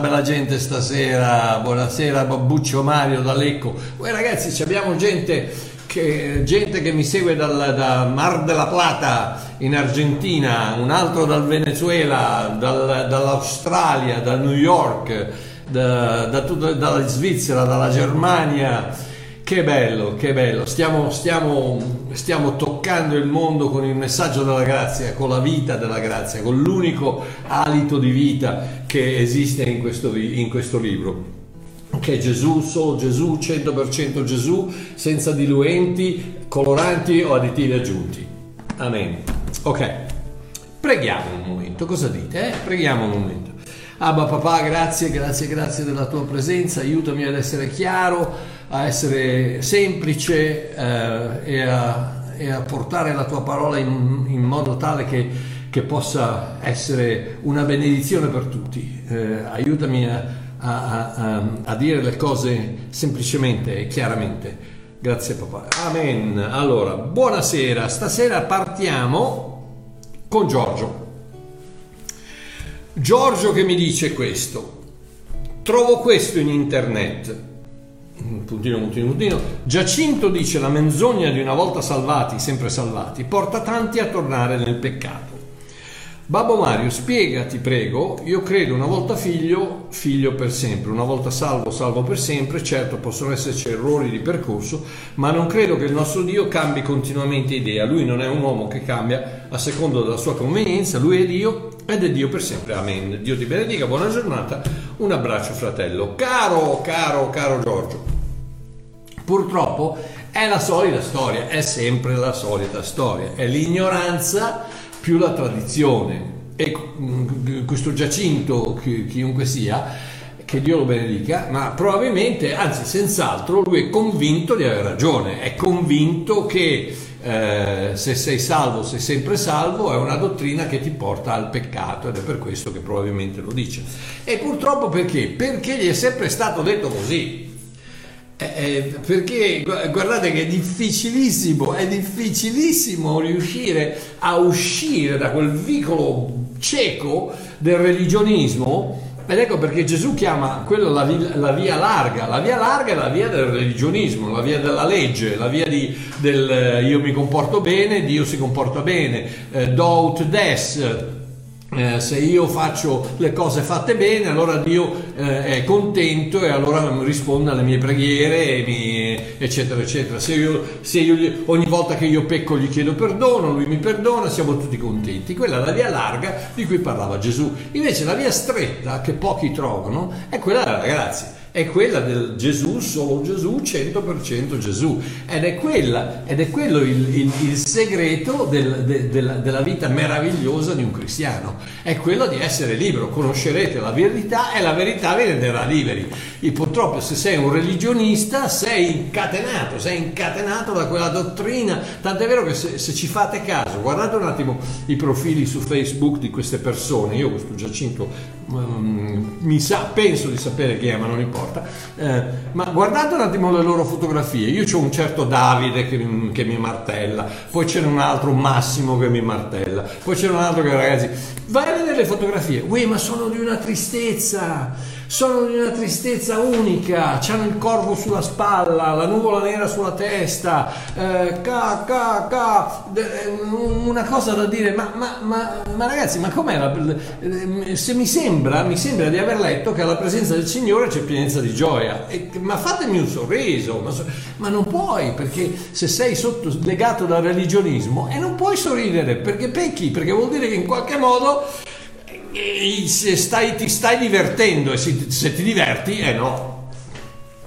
bella gente stasera. Buonasera Babbuccio Mario da Lecco. Voi ragazzi, abbiamo gente che, gente che mi segue dal, da Mar della Plata in Argentina, un altro dal Venezuela, dal, dall'Australia, da New York, da, da tutta, dalla Svizzera, dalla Germania che bello, che bello, stiamo, stiamo, stiamo, toccando il mondo con il messaggio della grazia, con la vita della grazia, con l'unico alito di vita che esiste in questo, in questo libro, che è Gesù, solo Gesù, 100% Gesù, senza diluenti, coloranti o additivi aggiunti. Amen. Ok, preghiamo un momento, cosa dite? Eh? Preghiamo un momento. Abba papà, grazie, grazie, grazie della tua presenza, aiutami ad essere chiaro a essere semplice eh, e, a, e, a, portare la tua parola in, in modo tale che, che, possa essere una benedizione per tutti. Eh, aiutami a, a, a, dire le cose semplicemente e chiaramente. Grazie papà. Amen. Allora, buonasera. Stasera partiamo con Giorgio. Giorgio che mi dice questo. Trovo questo in internet puntino, puntino, puntino. Giacinto dice la menzogna di una volta salvati, sempre salvati, porta tanti a tornare nel peccato. Babbo Mario, spiegati prego, io credo una volta figlio, figlio per sempre, una volta salvo, salvo per sempre, certo possono esserci errori di percorso, ma non credo che il nostro Dio cambi continuamente idea, lui non è un uomo che cambia a secondo della sua convenienza, lui è Dio ed è Dio per sempre, amen. Dio ti benedica, buona giornata, un abbraccio fratello, caro, caro, caro Giorgio. Purtroppo è la solita storia, è sempre la solita storia, è l'ignoranza più la tradizione. E mm, questo Giacinto, chiunque sia, che Dio lo benedica, ma probabilmente, anzi senz'altro, lui è convinto di avere ragione, è convinto che eh, se sei salvo, sei sempre salvo, è una dottrina che ti porta al peccato ed è per questo che probabilmente lo dice. E purtroppo perché? Perché gli è sempre stato detto così. Eh, eh, perché guardate che è difficilissimo, è difficilissimo riuscire a uscire da quel vicolo cieco del religionismo. Ed ecco perché Gesù chiama quella la la via, larga, la via larga è la via del religionismo, la via della legge, la via di, del io mi comporto bene, Dio si comporta bene, eh, do ut des, eh, se io faccio le cose fatte bene, allora Dio eh, è contento e allora risponde alle mie preghiere, mi, eccetera, eccetera. Se, io, se io, ogni volta che io pecco gli chiedo perdono, lui mi perdona, siamo tutti contenti. Quella è la via larga di cui parlava Gesù. Invece la via stretta, che pochi trovano, è quella della grazia è quella del Gesù, solo Gesù, 100% Gesù. Ed è, quella, ed è quello il, il, il segreto del, de, della, della vita meravigliosa di un cristiano. È quello di essere libero. Conoscerete la verità e la verità vi renderà liberi. E purtroppo se sei un religionista sei incatenato, sei incatenato da quella dottrina. Tant'è vero che se, se ci fate caso, guardate un attimo i profili su Facebook di queste persone. Io questo Giacinto um, mi sa, penso di sapere chi è, ma non importa. Eh, ma guardate un attimo le loro fotografie. Io ho un certo Davide che, che mi martella, poi c'è un altro Massimo che mi martella, poi c'è un altro che ragazzi, vai a vedere le fotografie. Ui, ma sono di una tristezza sono di una tristezza unica, hanno il corvo sulla spalla, la nuvola nera sulla testa, eh, ca, ca, ca, una cosa da dire, ma, ma, ma, ma ragazzi, ma com'è? Eh, se mi sembra, mi sembra di aver letto che alla presenza del Signore c'è pienezza di gioia, e, ma fatemi un sorriso, ma, ma non puoi, perché se sei sotto, legato dal religionismo e non puoi sorridere, perché pecchi, perché vuol dire che in qualche modo se stai, ti stai divertendo e se, se, ti diverti, eh no.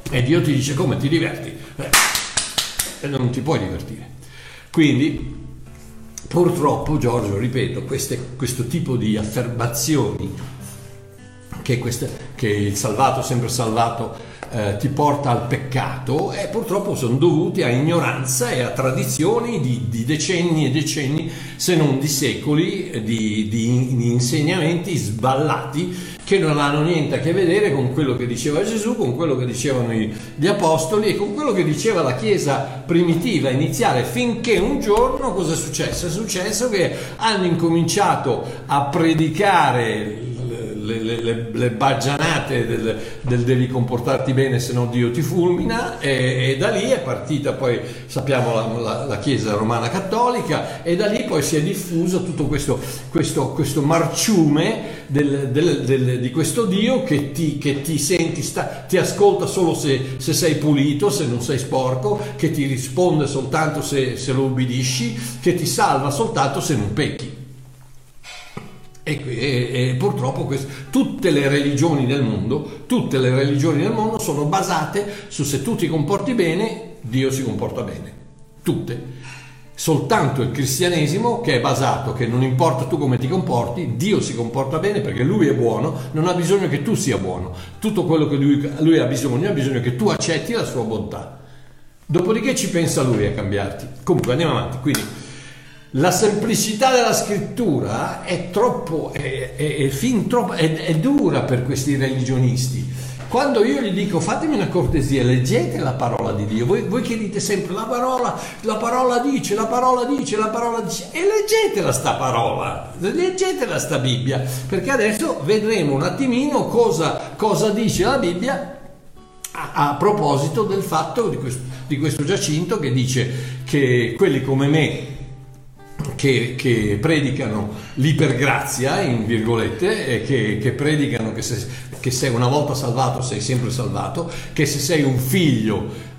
E Dio ti dice come ti diverti. Eh, non ti puoi divertire. Quindi, purtroppo, Giorgio, ripeto, queste, questo tipo di affermazioni che, queste, che il salvato, sempre salvato, eh, ti porta al peccato e purtroppo sono dovuti a ignoranza e a tradizioni di, di decenni e decenni, se non di secoli, di, di, di insegnamenti sballati che non hanno niente a che vedere con quello che diceva Gesù, con quello che dicevano gli apostoli e con quello che diceva la Chiesa primitiva, iniziale, finché un giorno cosa è successo? È successo che hanno incominciato a predicare le, le, le baggianate del, del, devi comportarti bene se no Dio ti fulmina e, e da lì è partita poi sappiamo la, la, la, Chiesa romana cattolica e da lì poi si è diffuso tutto questo, questo, questo marciume del, del, di questo Dio che ti, che ti senti, sta, ti ascolta solo se, se, sei pulito, se non sei sporco, che ti risponde soltanto se, se lo ubbidisci, che ti salva soltanto se non pecchi. E, e, e, purtroppo questo, tutte le religioni del mondo, tutte le religioni del mondo sono basate su se tu ti comporti bene, Dio si comporta bene. Tutte. Soltanto il cristianesimo che è basato che non importa tu come ti comporti, Dio si comporta bene perché lui è buono, non ha bisogno che tu sia buono. Tutto quello che lui, lui ha bisogno, ha bisogno che tu accetti la sua bontà. Dopodiché ci pensa lui a cambiarti. Comunque andiamo avanti. Quindi la semplicità della scrittura è troppo, è, è, è, fin troppo, è dura per questi religionisti. Quando io gli dico fatemi una cortesia, leggete la parola di Dio, voi, voi che dite sempre la parola, la parola dice, la parola dice, la parola dice, e leggetela sta parola, leggetela sta Bibbia, perché adesso vedremo un attimino cosa, cosa dice la Bibbia a, a proposito del fatto di questo, di questo Giacinto che dice che quelli come me che, che, predicano l'ipergrazia, in virgolette, che, che predicano che, se, che sei una volta salvato sei sempre salvato, che se sei un figlio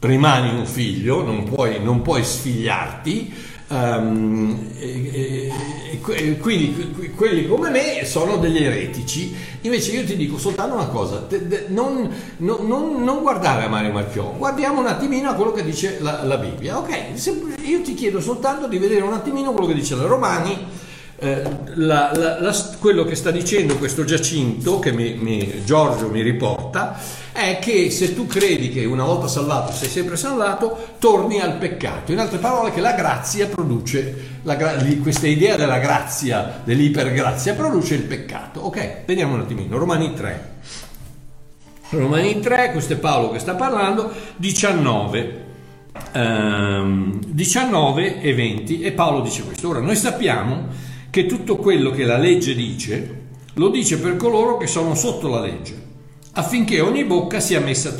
rimani un figlio, non puoi, non puoi sfigliarti. Um, e, e, e, quindi quelli come me sono degli eretici. Invece io ti dico soltanto una cosa, te, te, non, non, non, guardare a Mario Marchiò, guardiamo un attimino a quello che dice la, la Bibbia. Ok, io ti chiedo soltanto di vedere un attimino quello che dice la Romani eh, la, la, la, quello che sta dicendo questo Giacinto, che mi, mi, Giorgio mi riporta, è che se tu credi che una volta salvato sei sempre salvato, torni al peccato. In altre parole, che la grazia produce, la, questa idea della grazia, dell'ipergrazia, produce il peccato. Ok, vediamo un attimino, Romani 3. Romani 3, questo è Paolo che sta parlando, 19. Um, 19 e 20 e Paolo dice questo. Ora noi sappiamo che tutto quello che la legge dice lo dice per coloro che sono sotto la legge, affinché ogni bocca sia messa...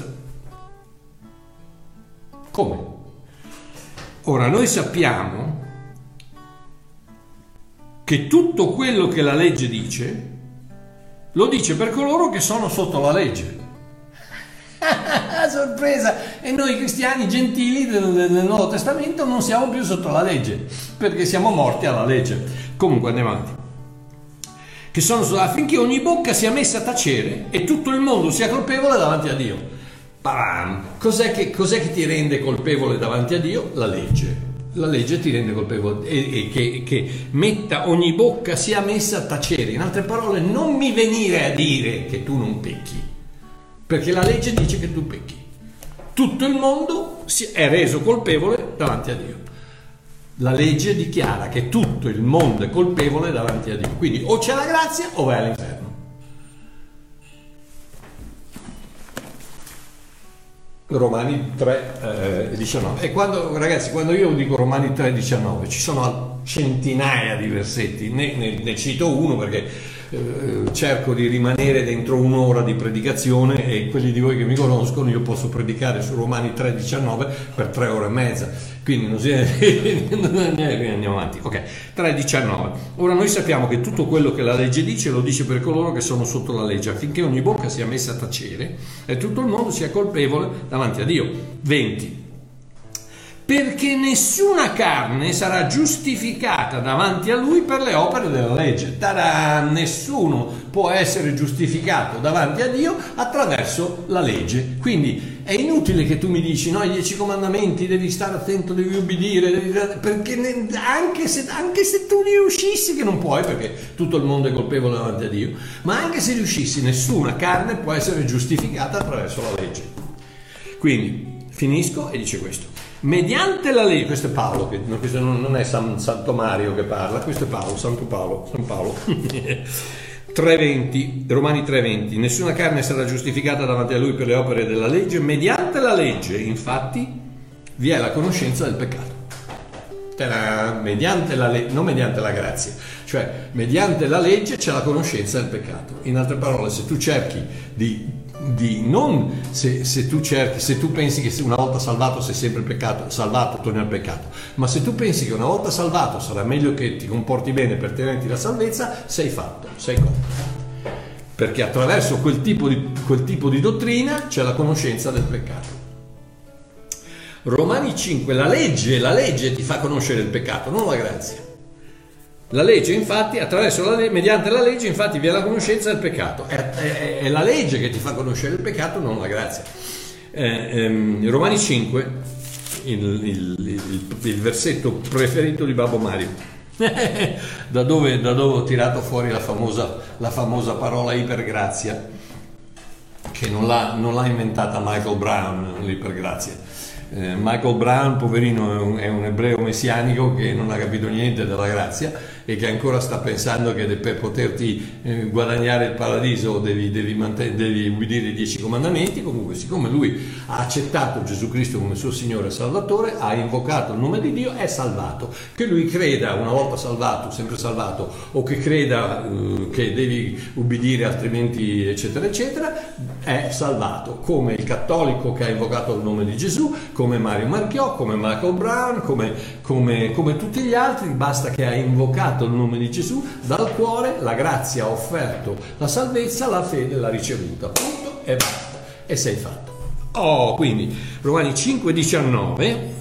Come? Ora noi sappiamo che tutto quello che la legge dice lo dice per coloro che sono sotto la legge. Sorpresa! E noi cristiani gentili del, del, Nuovo Testamento non siamo più sotto la legge, perché siamo morti alla legge. Comunque andiamo avanti. Che sono affinché ogni bocca sia messa a tacere e tutto il mondo sia colpevole davanti a Dio. Pam! Cos'è che, cos'è che ti rende colpevole davanti a Dio? La legge la legge ti rende colpevole e, e che, che, metta ogni bocca sia messa a tacere. In altre parole, non mi venire a dire che tu non pecchi, perché la legge dice che tu pecchi. Tutto il mondo è reso colpevole davanti a Dio la legge dichiara che tutto il mondo è colpevole davanti a Dio. Quindi o c'è la grazia o vai all'inferno. Romani 3, eh, 19. E quando, ragazzi, quando io dico Romani 3, 19, ci sono centinaia di versetti, ne, ne, ne cito uno perché eh, cerco di rimanere dentro un'ora di predicazione e quelli di voi che mi conoscono io posso predicare su Romani 3.19 per tre ore e mezza. Quindi non si andiamo avanti. Ok 3.19 ora noi sappiamo che tutto quello che la legge dice lo dice per coloro che sono sotto la legge affinché ogni bocca sia messa a tacere e tutto il mondo sia colpevole davanti a Dio. 20 perché nessuna carne sarà giustificata davanti a lui per le opere della legge. Tada! Nessuno può essere giustificato davanti a Dio attraverso la legge. Quindi è inutile che tu mi dici no, i dieci comandamenti devi stare attento, devi ubbidire, devi... perché ne... anche, se, anche se tu riuscissi, che non puoi perché tutto il mondo è colpevole davanti a Dio, ma anche se riuscissi, nessuna carne può essere giustificata attraverso la legge. Quindi finisco e dice questo. Mediante la legge, questo è Paolo, questo non è San, Santo Mario che parla, questo è Paolo, Santo Paolo, San Paolo. 3.20, Romani 3.20, nessuna carne sarà giustificata davanti a lui per le opere della legge, mediante la legge, infatti, vi è la conoscenza del peccato. Mediante la legge, non mediante la grazia, cioè mediante la legge c'è la conoscenza del peccato. In altre parole, se tu cerchi di, di non, se, se, tu cerchi, se tu pensi che una volta salvato sei sempre peccato, salvato torni al peccato, ma se tu pensi che una volta salvato sarà meglio che ti comporti bene per tenerti la salvezza, sei fatto, sei cotto perché attraverso quel tipo, di, quel tipo di dottrina c'è la conoscenza del peccato. Romani 5, la legge, la legge ti fa conoscere il peccato, non la grazia. La legge, infatti, attraverso la legge, mediante la legge, infatti, vi è la conoscenza del peccato. È, è, è, la legge che ti fa conoscere il peccato, non la grazia. Eh, ehm, Romani 5, il, il, il, il, versetto preferito di Babbo Mario. da, dove, da, dove, ho tirato fuori la famosa, la famosa parola ipergrazia, che non l'ha, non l'ha inventata Michael Brown, l'ipergrazia eh, Michael Brown, poverino, è un, è un, ebreo messianico che non ha capito niente della grazia e che ancora sta pensando che per poterti eh, guadagnare il paradiso devi, devi, manten- devi ubbidire i dieci comandamenti. Comunque, siccome lui ha accettato Gesù Cristo come suo Signore e Salvatore, ha invocato il nome di Dio, è salvato. Che lui creda, una volta salvato, sempre salvato, o che creda eh, che devi ubbidire altrimenti, eccetera, eccetera, è salvato. Come il cattolico che ha invocato il nome di Gesù, come Mario Marchiò, come Michael Brown, come, come, come tutti gli altri, basta che ha invocato il nome di Gesù, dal cuore la grazia ha offerto la salvezza, la fede l'ha ricevuta. Punto e basta. E sei fatto. Oh, quindi Romani 5, 19.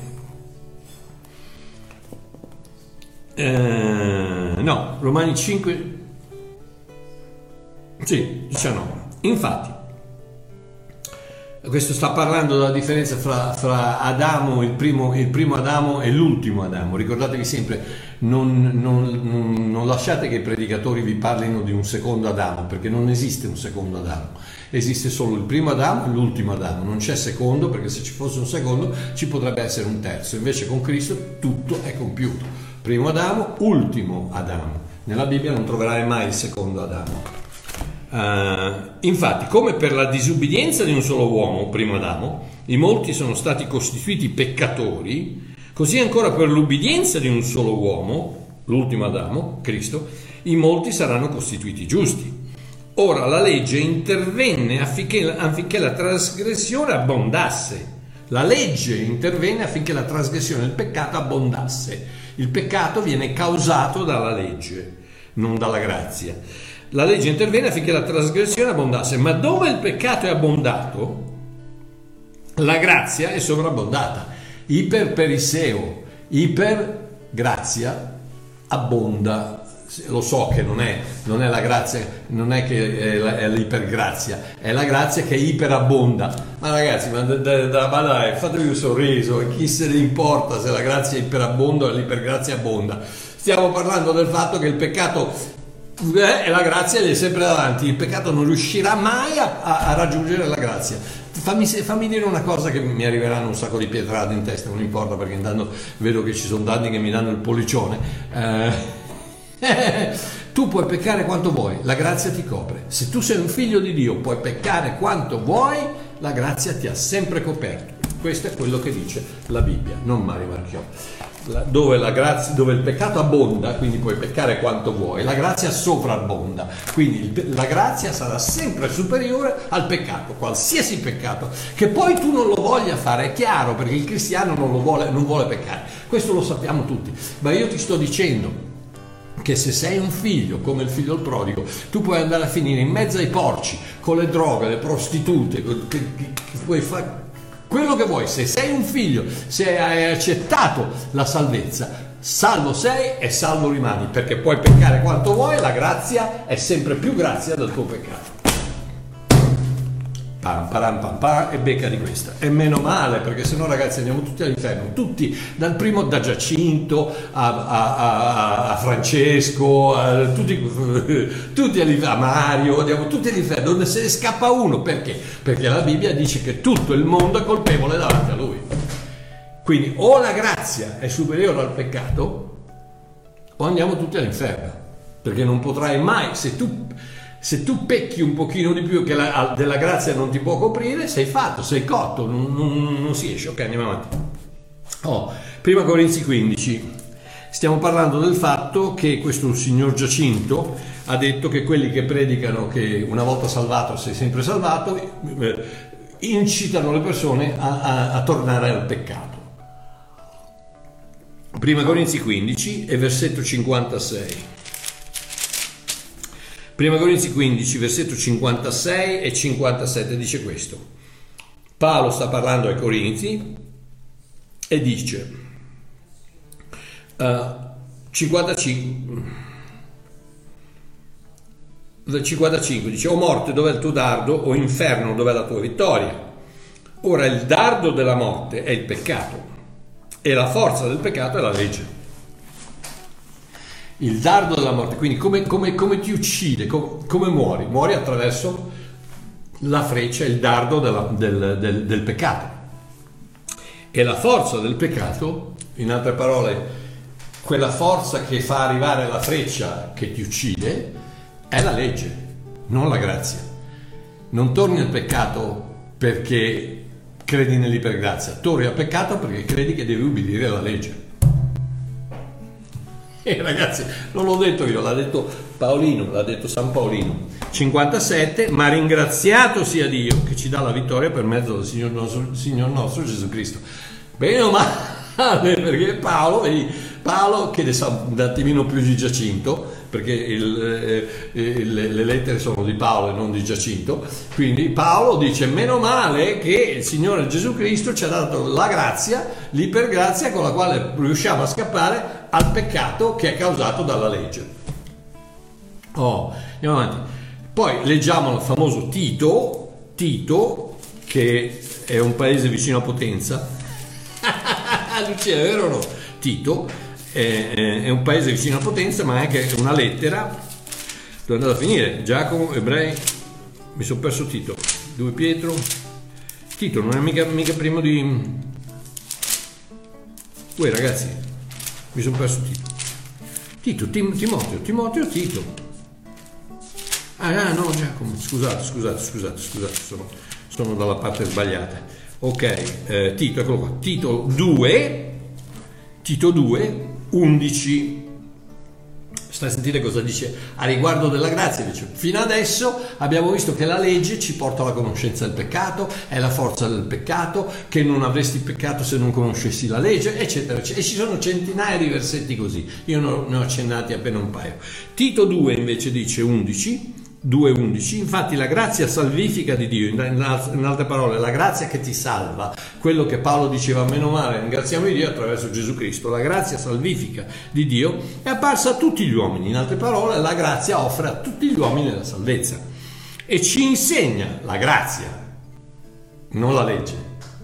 Eh, no, Romani 5, sì, 19. Infatti, questo sta parlando della differenza fra, fra Adamo, il primo, il primo, Adamo e l'ultimo Adamo. Ricordatevi sempre, non, non, non, lasciate che i predicatori vi parlino di un secondo Adamo, perché non esiste un secondo Adamo. Esiste solo il primo Adamo e l'ultimo Adamo. Non c'è secondo, perché se ci fosse un secondo ci potrebbe essere un terzo. Invece con Cristo tutto è compiuto. Primo Adamo, ultimo Adamo. Nella Bibbia non troverai mai il secondo Adamo. Uh, infatti, come per la disubbidienza di un solo uomo, primo Adamo, i molti sono stati costituiti peccatori, così ancora per l'ubbidienza di un solo uomo, l'ultimo Adamo, Cristo, i molti saranno costituiti giusti. Ora la legge intervenne affinché, affinché la trasgressione abbondasse. La legge intervenne affinché la trasgressione del peccato abbondasse. Il peccato viene causato dalla legge, non dalla grazia la legge interviene affinché la trasgressione abbondasse, ma dove il peccato è abbondato, la grazia è sovrabbondata. Iper periseo, iper grazia abbonda. Lo so che non è, non è la grazia, non è che è, la, è l'ipergrazia, è la grazia che iperabbonda. Ma ragazzi, ma da, da, da, ma dai, fatevi un sorriso, chi se ne importa se la grazia iperabbonda o l'ipergrazia abbonda? Stiamo parlando del fatto che il peccato eh, la grazia è sempre davanti, il peccato non riuscirà mai a, a, a raggiungere la grazia. Fammi, fammi, dire una cosa che mi arriveranno un sacco di pietrate in testa, non importa perché intanto vedo che ci sono danni che mi danno il pollicione. Eh, tu puoi peccare quanto vuoi, la grazia ti copre. Se tu sei un figlio di Dio, puoi peccare quanto vuoi, la grazia ti ha sempre coperto. Questo è quello che dice la Bibbia, non Mario Marchiò dove, grazia, dove, il peccato abbonda, quindi puoi peccare quanto vuoi, la grazia sovrabbonda, quindi la grazia sarà sempre superiore al peccato, qualsiasi peccato, che poi tu non lo voglia fare, è chiaro, perché il cristiano non, vuole, non vuole peccare, questo lo sappiamo tutti, ma io ti sto dicendo che se sei un figlio come il figlio del prodigo, tu puoi andare a finire in mezzo ai porci, con le droghe, le prostitute, che, che, che puoi fare quello che vuoi, se sei un figlio, se hai accettato la salvezza, salvo sei e salvo rimani, perché puoi peccare quanto vuoi, la grazia è sempre più grazia del tuo peccato. Pam param pam pam e becca di questa. E meno male perché sennò ragazzi andiamo tutti all'inferno. Tutti dal primo da Giacinto a, a, a, a Francesco tutti, tutti a Mario andiamo tutti all'inferno. Non se ne scappa uno perché? perché la Bibbia dice che tutto il mondo è colpevole davanti a lui. Quindi o la grazia è superiore al peccato o andiamo tutti all'inferno. Perché non potrai mai se tu se tu pecchi un pochino di più che la, della grazia non ti può coprire, sei fatto, sei cotto, non, non, non si esce. Ok, andiamo avanti. Oh, prima Corinzi 15. Stiamo parlando del fatto che questo signor Giacinto ha detto che quelli che predicano che una volta salvato sei sempre salvato eh, incitano le persone a, a, a tornare al peccato. Prima Corinzi 15 e versetto 56. Prima Corinzi 15, versetto 56 e 57 dice questo. Paolo sta parlando ai Corinzi e dice uh, 55 55 dice o morte dov'è il tuo dardo? O inferno dov'è la tua vittoria? Ora il dardo della morte è il peccato e la forza del peccato è la legge il dardo della morte, quindi come, come, come ti uccide, come, come, muori? Muori attraverso la freccia, il dardo della, del, del, del peccato. E la forza del peccato, in altre parole, quella forza che fa arrivare la freccia che ti uccide, è la legge, non la grazia. Non torni al peccato perché credi nell'ipergrazia, torni al peccato perché credi che devi ubbidire alla legge. Eh, ragazzi, non l'ho detto io, l'ha detto Paolino, l'ha detto San Paolino. 57, ma ringraziato sia Dio che ci dà la vittoria per mezzo del Signor nostro, Signor nostro Gesù Cristo. Bene o male, perché Paolo, vedi, Paolo che ne sa un attimino più di Giacinto, perché il, eh, il, le lettere sono di Paolo e non di Giacinto, quindi Paolo dice meno male che il Signore Gesù Cristo ci ha dato la grazia, l'ipergrazia con la quale riusciamo a scappare al peccato che è causato dalla legge. Oh, andiamo avanti. Poi leggiamo il famoso Tito, Tito, che è un paese vicino a Potenza. Lucia, è vero o no? Tito è, è, un paese vicino a Potenza, ma anche una lettera. Dove è andata a finire? Giacomo, Ebrei, mi sono perso Tito. Due Pietro. Tito non è mica, mica primo di... Voi ragazzi, mi sono perso Tito. Tito, Tim, Timoteo, Timoteo, Tito. Ah, ah, no, Giacomo, scusate, scusate, scusate, scusate, sono, sono dalla parte sbagliata. Ok, eh, Tito, eccolo qua. Tito 2, Tito 2, 11 Stai a sentire cosa dice a riguardo della grazia. Dice, fino adesso abbiamo visto che la legge ci porta alla conoscenza del peccato, è la forza del peccato, che non avresti peccato se non conoscessi la legge, eccetera, eccetera. E ci sono centinaia di versetti così. Io ne ho accennati appena un paio. Tito 2 invece dice 11 2.11. Infatti la grazia salvifica di Dio, in, altre parole, la grazia che ti salva, quello che Paolo diceva, meno male, ringraziamo Dio attraverso Gesù Cristo, la grazia salvifica di Dio è apparsa a tutti gli uomini, in altre parole la grazia offre a tutti gli uomini la salvezza. E ci insegna la grazia, non la legge,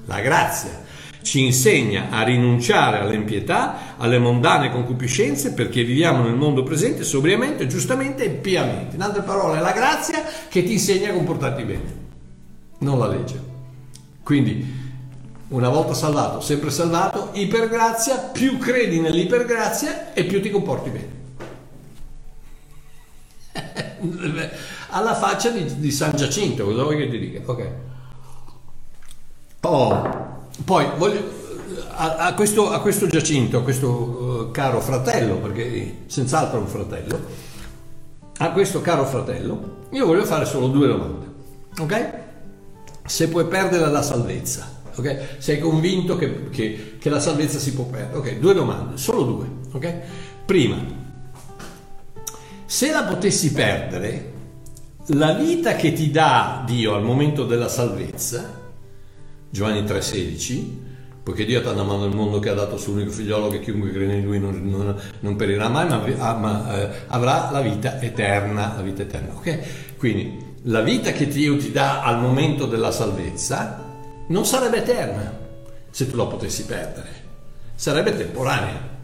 la grazia. Ci insegna a rinunciare all'impietà, alle mondane concupiscenze, perché viviamo nel mondo presente sobriamente, giustamente e piamente. In altre parole, è la grazia che ti insegna a comportarti bene, non la legge. Quindi, una volta salvato, sempre salvato, ipergrazia, più credi nell'ipergrazia e più ti comporti bene. Alla faccia di, di San Giacinto, cosa vuoi che ti dica? Ok. Oh. Poi voglio, a, questo, a, questo, Giacinto, a questo uh, caro fratello, perché senz'altro è un fratello, a questo caro fratello, io voglio fare solo due domande. Ok? Se puoi perdere la salvezza, ok? Sei convinto che, che, che la salvezza si può perdere? Ok, due domande, solo due. Ok? Prima, se la potessi perdere, la vita che ti dà Dio al momento della salvezza, Giovanni 3,16, poiché Dio ha tanto amato il mondo che ha dato suo unico figliolo che chiunque crede in lui non, non, non perirà mai, ma, ma eh, avrà la vita eterna, la vita eterna, ok? Quindi la vita che Dio ti dà al momento della salvezza non sarebbe eterna se tu la potessi perdere, sarebbe temporanea.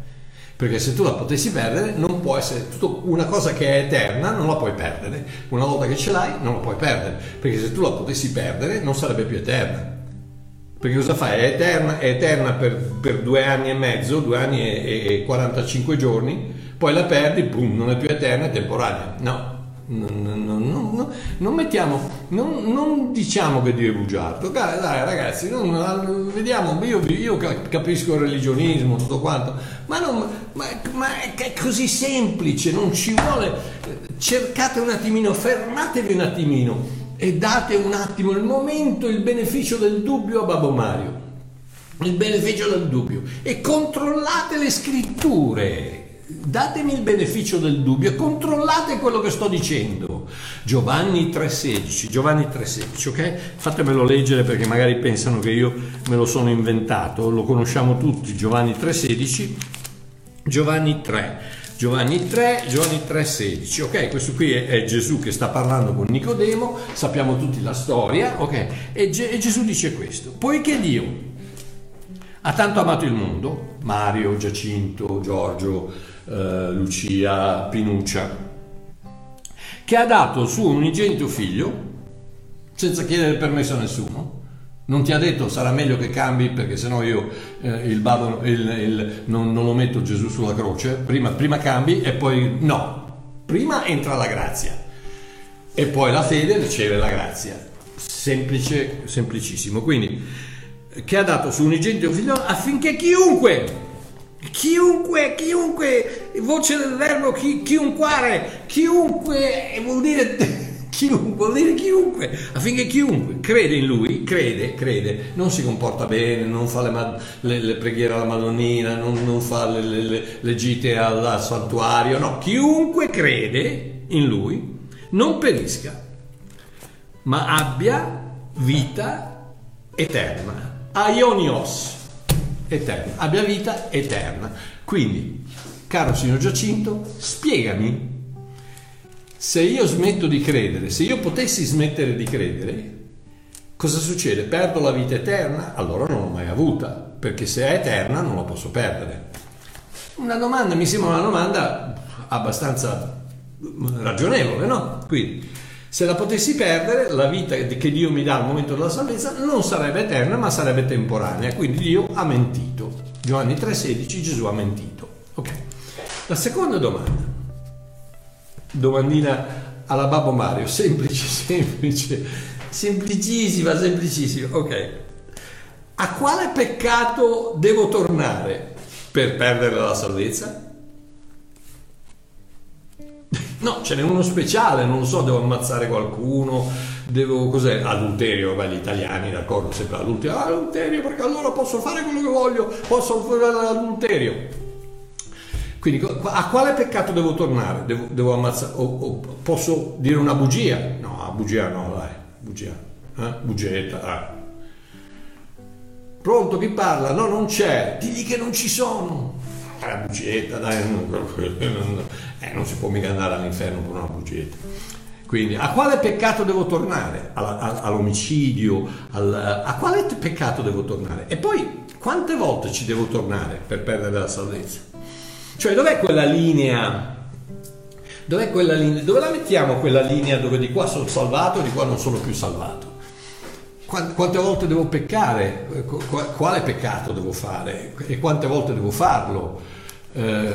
Perché se tu la potessi perdere, non può essere una cosa che è eterna, non la puoi perdere. Una volta che ce l'hai, non la puoi perdere. Perché se tu la potessi perdere, non sarebbe più eterna. Perché cosa fai? È eterna, è eterna per, per, due anni e mezzo, due anni e, e 45 giorni, poi la perdi, boom, non è più eterna, è temporanea. No, non, non, non, non, mettiamo, non, diciamo che Dio è bugiardo, dai, dai ragazzi, vediamo, io, io, capisco il religionismo, tutto quanto, ma, ma, ma, è così semplice, non ci vuole, cercate un attimino, fermatevi un attimino e date un attimo il momento, il beneficio del dubbio a Babbo Mario, il beneficio del dubbio e controllate le scritture datemi il beneficio del dubbio e controllate quello che sto dicendo. Giovanni 3,16, Giovanni 3,16, ok? Fatemelo leggere perché magari pensano che io me lo sono inventato, lo conosciamo tutti, Giovanni 3,16, Giovanni 3. Giovanni 3, Giovanni 3, 16, ok? Questo qui è, è, Gesù che sta parlando con Nicodemo, sappiamo tutti la storia, ok? E, Ge- e Gesù dice questo, poiché Dio ha tanto amato il mondo, Mario, Giacinto, Giorgio, eh, Lucia, Pinuccia, che ha dato il suo unigenito figlio senza chiedere permesso a nessuno. Non ti ha detto sarà meglio che cambi perché sennò io eh, il babbo, il, il, non, non, lo metto Gesù sulla croce, prima, prima cambi e poi no, prima entra la grazia e poi la fede riceve la grazia. Semplice, semplicissimo. Quindi, che ha dato suo unigenito figlio affinché chiunque Chiunque, chiunque, voce del verbo chi, chiunque, chiunque vuol dire chiunque, vuol dire chiunque, affinché chiunque crede in lui, crede, crede, non si comporta bene, non fa le, le, le preghiere alla Madonnina, non, non fa le, le, gite al, al santuario, no, chiunque crede in lui non perisca, ma abbia vita eterna, aionios eterna, abbia vita eterna. Quindi, caro signor Giacinto, spiegami se io smetto di credere, se io potessi smettere di credere, cosa succede? Perdo la vita eterna? Allora non l'ho mai avuta, perché se è eterna non la posso perdere. Una domanda, mi sembra una domanda abbastanza ragionevole, no? Quindi, se la potessi perdere, la vita che Dio mi dà al momento della salvezza non sarebbe eterna, ma sarebbe temporanea. Quindi Dio ha mentito. Giovanni 3,16 Gesù ha mentito. Ok. La seconda domanda. Domandina alla Babbo Mario, semplice, semplice, semplicissima, semplicissima. Ok. A quale peccato devo tornare per perdere la salvezza? No, ce n'è uno speciale, non so, devo ammazzare qualcuno, devo cos'è? Adulterio, beh, gli italiani, d'accordo, sempre adulterio, ah, adulterio perché allora posso fare quello che voglio, posso fare l'adulterio. Quindi a quale peccato devo tornare? Devo, devo ammazzare, o, o, posso dire una bugia? No, bugia no, dai, bugia, eh? bugietta, ah. Pronto, chi parla? No, non c'è, digli che non ci sono la bugietta, dai, eh, non si può mica andare all'inferno per una bugietta. Quindi a quale peccato devo tornare? all'omicidio? a quale peccato devo tornare? E poi quante volte ci devo tornare per perdere la salvezza? Cioè dov'è quella linea? Dov'è quella linea? Dove la mettiamo quella linea dove di qua sono salvato e di qua non sono più salvato? Quante volte devo peccare? Quale peccato devo fare? E quante volte devo farlo? Eh,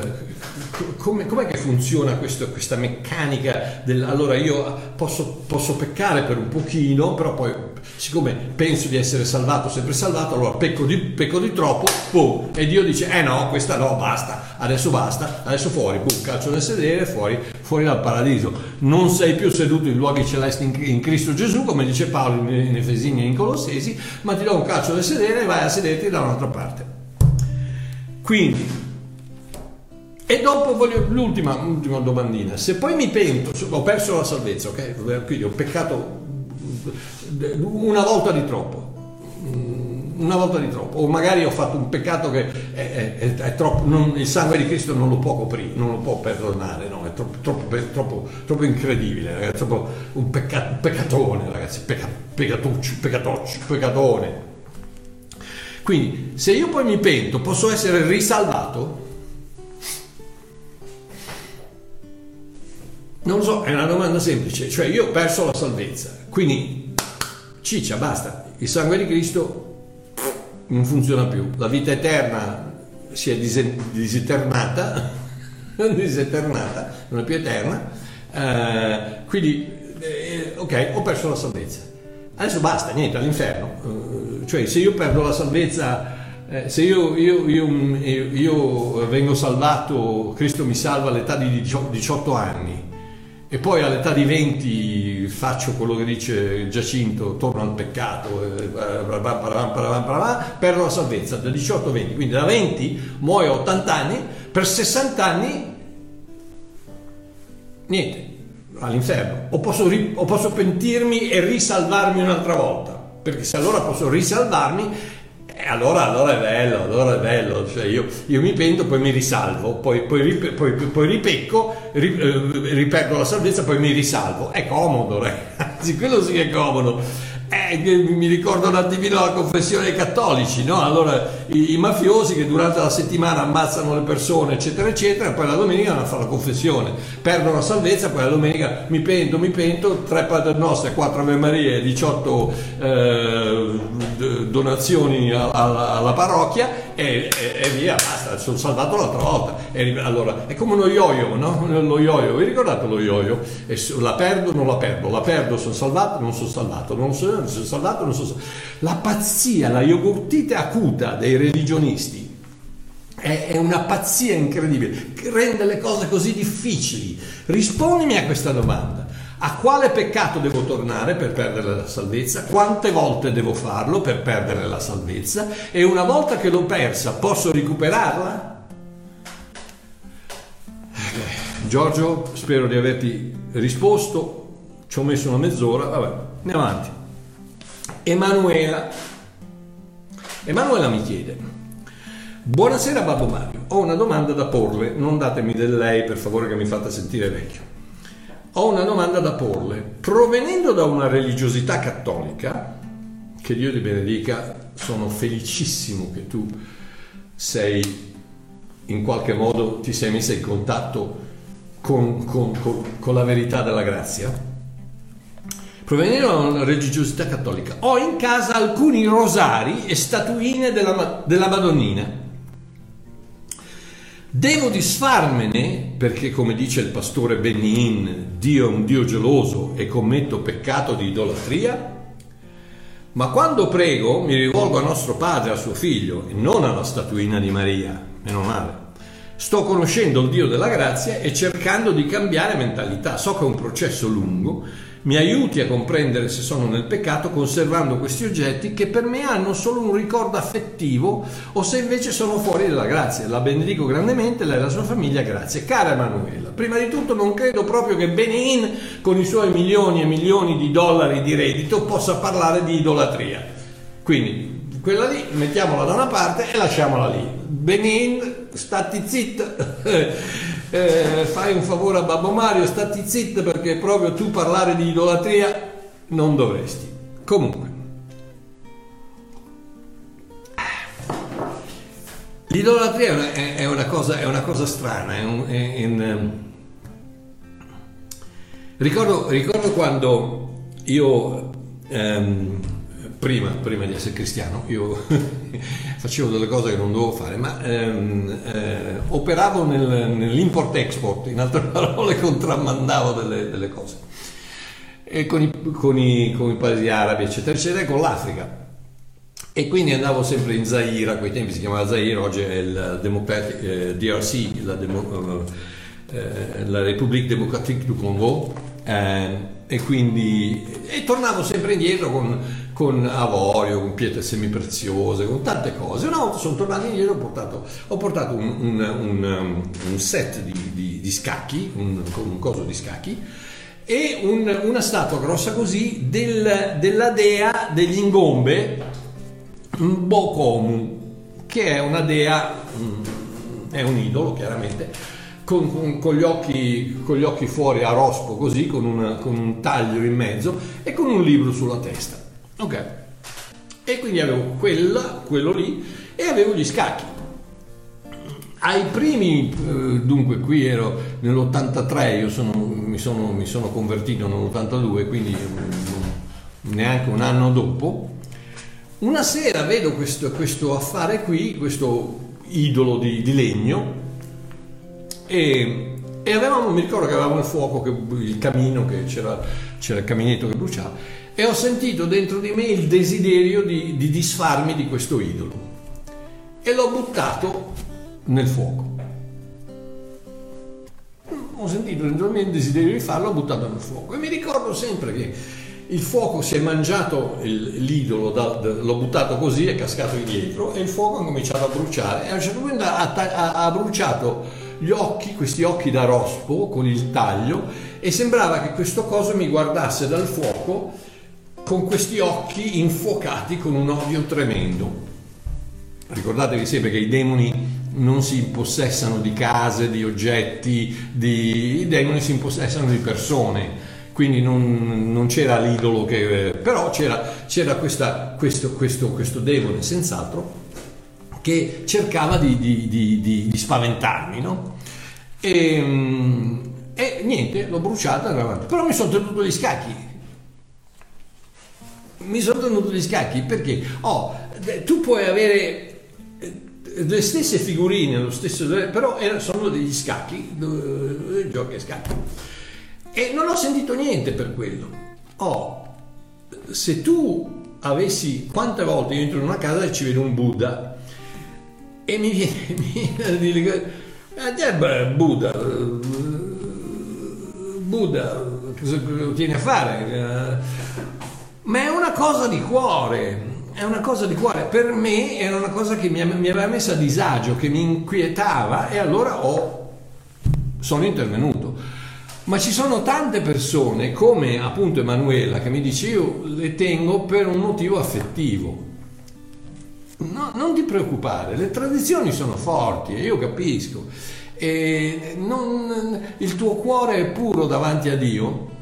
come, com'è che funziona questo, questa meccanica del allora io posso, posso, peccare per un pochino però poi siccome penso di essere salvato sempre salvato allora pecco di, pecco di troppo boom, e Dio dice eh no questa no basta adesso basta adesso fuori boom, calcio nel sedere fuori, fuori dal paradiso. Non sei più seduto in luoghi celesti in, in Cristo Gesù come dice Paolo in, in Efesini e in Colossesi ma ti do un calcio nel sedere e vai a sederti da un'altra parte. Quindi e dopo voglio l'ultima, l'ultima domandina. Se poi mi pento, ho perso la salvezza, ok? Quindi ho peccato una volta di troppo. Mm, una volta di troppo, o magari ho fatto un peccato che è, è, è troppo, non, il sangue di Cristo non lo può coprire, non lo può perdonare, no? troppo, troppo, troppo, troppo incredibile, ragazzi, troppo un, pecca, peccatone, ragazzi, pecca, peccatuccio, peccatoccio, peccatone. Quindi, se io poi mi pento, posso essere risalvato? Non so, è una domanda semplice, cioè io ho perso la salvezza, quindi ciccia, basta, il sangue di Cristo non funziona più, la vita eterna si è diseternata, diseternata non è più eterna, eh, quindi eh, ok, ho perso la salvezza. Adesso basta, niente, all'inferno. Eh, cioè se io perdo la salvezza, eh, se io, io, io, io vengo salvato, Cristo mi salva all'età di 18 anni, e poi all'età di 20 faccio quello che dice Giacinto, torno al peccato, eh, perdo la salvezza da 18 a 20, quindi da 20 muoio a 80 anni, per 60 anni niente, all'inferno. O posso, o posso pentirmi e risalvarmi un'altra volta, perché se allora posso risalvarmi allora, allora, è bello, allora è bello, cioè io, io, mi pento, poi mi risalvo, poi, poi, poi, poi ripecco, eh, riperdo la salvezza, poi mi risalvo. È comodo, ragazzi, quello sì che è comodo. Eh, mi ricordo un attimino la confessione dei cattolici, no? Allora i, i, mafiosi che durante la settimana ammazzano le persone, eccetera, eccetera, poi la domenica vanno a fare la confessione, perdono la salvezza, poi la domenica mi pento, mi pento, tre Padre Nostre, quattro Ave Marie, 18 eh, donazioni alla, alla parrocchia e, e, e, via, basta, sono salvato l'altra volta. E, allora, è come uno yo-yo, no? Lo yo-yo, vi ricordate lo yo-yo? La perdo, non la perdo, la perdo, sono salvato, non sono salvato, non sono, sono salvato, non sono salvato. La pazzia, la yogurtite acuta dei religionisti è, una pazzia incredibile, che rende le cose così difficili. Rispondimi a questa domanda. A quale peccato devo tornare per perdere la salvezza? Quante volte devo farlo per perdere la salvezza? E una volta che l'ho persa, posso recuperarla? Eh, Giorgio, spero di averti risposto. Ci ho messo una mezz'ora. Vabbè, andiamo avanti. Emanuela. Emanuela mi chiede. Buonasera Babbo Mario, ho una domanda da porle, non datemi del lei per favore che mi fate sentire vecchio ho una domanda da porle. Provenendo da una religiosità cattolica, che Dio ti benedica, sono felicissimo che tu sei in qualche modo ti sei messa in contatto con, con, con, con la verità della grazia. Provenendo da una religiosità cattolica, ho in casa alcuni rosari e statuine della, della Madonnina Devo disfarmene perché, come dice il pastore Benin, Dio è un Dio geloso e commetto peccato di idolatria? Ma quando prego mi rivolgo a nostro Padre, a suo Figlio, e non alla statuina di Maria, meno male. Sto conoscendo il Dio della grazia e cercando di cambiare mentalità. So che è un processo lungo, mi aiuti a comprendere se sono nel peccato conservando questi oggetti che per me hanno solo un ricordo affettivo o se invece sono fuori dalla grazia. La benedico grandemente, lei e la sua famiglia, grazie. Cara Emanuela, prima di tutto non credo proprio che Benin con i suoi milioni e milioni di dollari di reddito possa parlare di idolatria. Quindi quella lì mettiamola da una parte e lasciamola lì. Benin, stati zitta. eh, fai un favore a Babbo Mario, stati zitto perché proprio tu parlare di idolatria non dovresti. Comunque, l'idolatria è una cosa, è una cosa strana. È un, è un, ehm, ricordo, ricordo, quando io... Um, prima, prima, di essere cristiano, io facevo delle cose che non dovevo fare, ma ehm, eh, operavo nel, nell'import-export, in altre parole contrammandavo delle, delle cose, e con, i, con, i, con, i, paesi arabi, eccetera, eccetera, e con l'Africa. E quindi andavo sempre in Zaire, a quei tempi si chiamava Zaire, oggi è il Democratic, eh, DRC, la, Demo, eh, la République démocratique du Congo, eh, e quindi e tornavo sempre indietro con con avorio, con pietre semipreziose, con tante cose. Una volta sono tornato indietro, ho portato, ho portato un, un, un, un, set di, di, di scacchi, un, coso di scacchi, e una statua grossa così del, della dea degli ingombe, Bokomu, che è una dea, mm, è un idolo chiaramente, con, con, con, gli occhi, con, gli occhi, fuori a rospo così, con, una, con un taglio in mezzo e con un libro sulla testa. Ok. E quindi avevo quella, quello lì e avevo gli scacchi. Ai primi, eh, dunque qui ero nell'83, io sono, mi, sono, mi, sono, convertito nell'82, quindi neanche un anno dopo, una sera vedo questo, questo affare qui, questo idolo di, di legno, e, e, avevamo, mi ricordo che avevamo il fuoco, che, il camino, che c'era, c'era il caminetto che bruciava, e ho sentito dentro di me il desiderio di, di disfarmi di questo idolo. E l'ho buttato nel fuoco. Ho sentito dentro di me il desiderio di farlo, l'ho buttato nel fuoco. E mi ricordo sempre che il fuoco si è mangiato l'idolo, da, da, l'ho buttato così, è cascato indietro e il fuoco ha cominciato a bruciare. E a un certo punto ha, ha, ha bruciato gli occhi, questi occhi da rospo con il taglio e sembrava che questo coso mi guardasse dal fuoco con questi occhi infuocati con un odio tremendo. Ricordatevi sempre che i demoni non si impossessano di case, di oggetti, di... i demoni si impossessano di persone, quindi non, non c'era l'idolo che... però c'era, c'era questa, questo, questo, questo demone senz'altro che cercava di, di, di, di spaventarmi, no? E, e, niente, l'ho bruciata, però mi sono tenuto gli scacchi mi sono tenuto gli scacchi perché oh, tu puoi avere eh, le stesse figurine, lo stesso, però sono degli scacchi, giochi a scacchi. E non ho sentito niente per quello. Oh, se tu avessi, quante volte io entro in una casa e ci vedo un Buddha e mi viene, a dire, eh, Buddha, Buddha, cosa tieni a fare? Ma è una cosa di cuore. È una cosa di cuore, per me era una cosa che mi, mi aveva messo a disagio, che mi inquietava e allora ho, sono intervenuto. Ma ci sono tante persone, come appunto Emanuela, che mi dice io le tengo per un motivo affettivo. No, non ti preoccupare, le tradizioni sono forti e io capisco. E non, il tuo cuore è puro davanti a Dio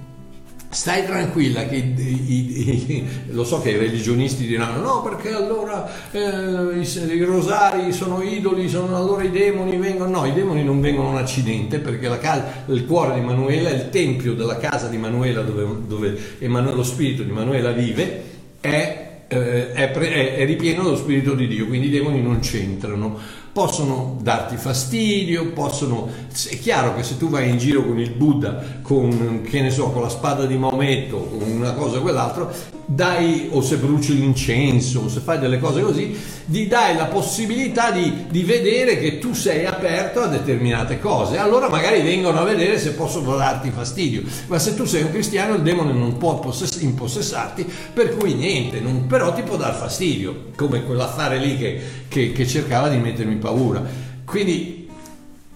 Stai tranquilla che i, i, i, lo so che i religionisti diranno no perché allora eh, i, rosari sono idoli, sono, allora i demoni vengono. No, i demoni non vengono un accidente perché casa, il cuore di Manuela, il tempio della casa di Manuela dove, dove Emanuele, lo spirito di Manuela vive è, eh, è, è, è ripieno dello spirito di Dio, quindi i demoni non c'entrano possono darti fastidio, possono... È chiaro che se tu vai in giro con il Buddha, con, che ne so, con la spada di Maometto, una cosa o quell'altro, dai, o se bruci l'incenso, o se fai delle cose così, gli dai la possibilità di, di vedere che tu sei aperto a determinate cose. Allora magari vengono a vedere se possono darti fastidio. Ma se tu sei un cristiano il demone non può possess- impossessarti, per cui niente, non, però ti può dar fastidio, come quell'affare lì che, che, che cercava di mettermi in paura. Quindi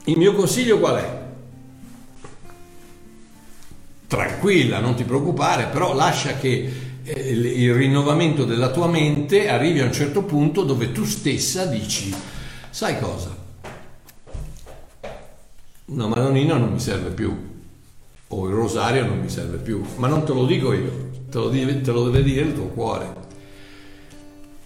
il mio consiglio qual è? Tranquilla, non ti preoccupare, però lascia che eh, il rinnovamento della tua mente arrivi a un certo punto dove tu stessa dici, sai cosa? No, Madonnina non mi serve più, o il rosario non mi serve più, ma non te lo dico io, te lo, deve, te lo deve dire il tuo cuore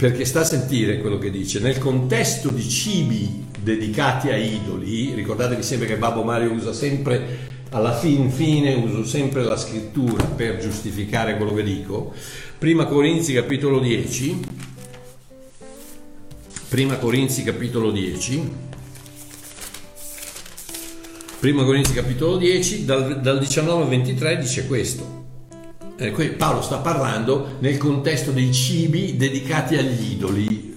perché sta a sentire quello che dice, nel contesto di cibi dedicati a idoli, ricordatevi sempre che Babbo Mario usa sempre, alla fin fine uso sempre la scrittura per giustificare quello che dico, prima Corinzi capitolo 10, prima Corinzi capitolo 10, prima Corinzi capitolo 10, dal, dal 19 al 23 dice questo. Eh, Paolo sta parlando nel contesto dei cibi dedicati agli idoli.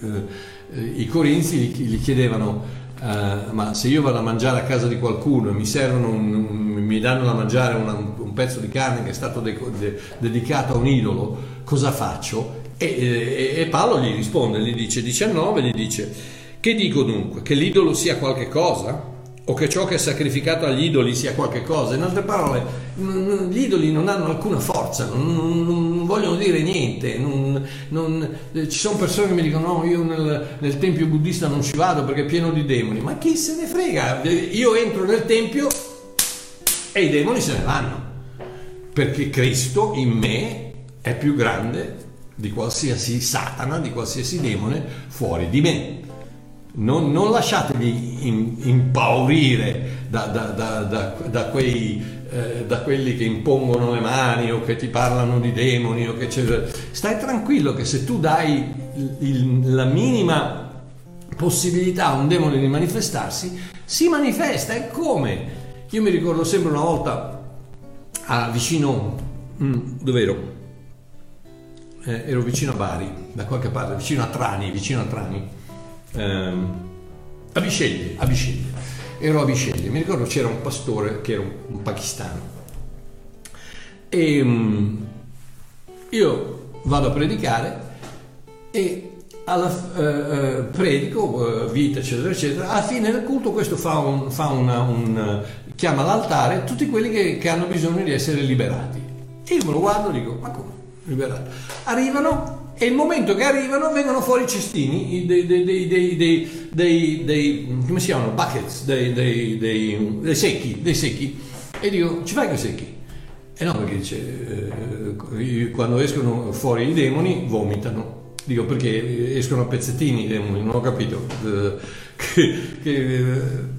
Eh, I corinzi gli, chiedevano, eh, ma se io vado a mangiare a casa di qualcuno e mi, un, un, mi danno da mangiare una, un pezzo di carne che è stato de, de, dedicato a un idolo, cosa faccio? E, e, e Paolo gli risponde, gli dice 19, gli dice, che dico dunque? Che l'idolo sia qualche cosa? O che ciò che è sacrificato agli idoli sia qualche cosa. In altre parole, gli idoli non hanno alcuna forza, non, non vogliono dire niente. Non, non, eh, ci sono persone che mi dicono: No, io nel, nel, tempio buddista non ci vado perché è pieno di demoni. Ma chi se ne frega? Io entro nel tempio e i demoni se ne vanno. Perché Cristo in me è più grande di qualsiasi Satana, di qualsiasi demone fuori di me non, non lasciatevi in, impaurire da, da, da, da quei, eh, da quelli che impongono le mani o che ti parlano di demoni o che. Stai tranquillo che se tu dai il, la minima possibilità a un demone di manifestarsi, si manifesta. E come? Io mi ricordo sempre una volta a vicino... Mm, dove ero? Eh, ero vicino a Bari, da qualche parte, vicino a Trani, vicino a Trani ehm, a Bisceglie. Ero a Bisceglie, mi ricordo c'era un pastore che era un, un pakistano e um, io vado a predicare e alla, eh, eh, predico, eh, vita, eccetera, eccetera. Alla fine del culto questo fa un, fa una, un chiama all'altare tutti quelli che, che, hanno bisogno di essere liberati. E io me lo guardo e dico, ma come? Liberati. Arrivano e il momento che arrivano vengono fuori i cestini dei, dei, dei, dei, come si chiamano? Buckets, dei, secchi, dei secchi. E dico, ci fai quei secchi? E no, perché dice, eh, quando escono fuori i demoni vomitano. Dico perché escono a pezzettini i demoni, non ho capito. Eh, che, che,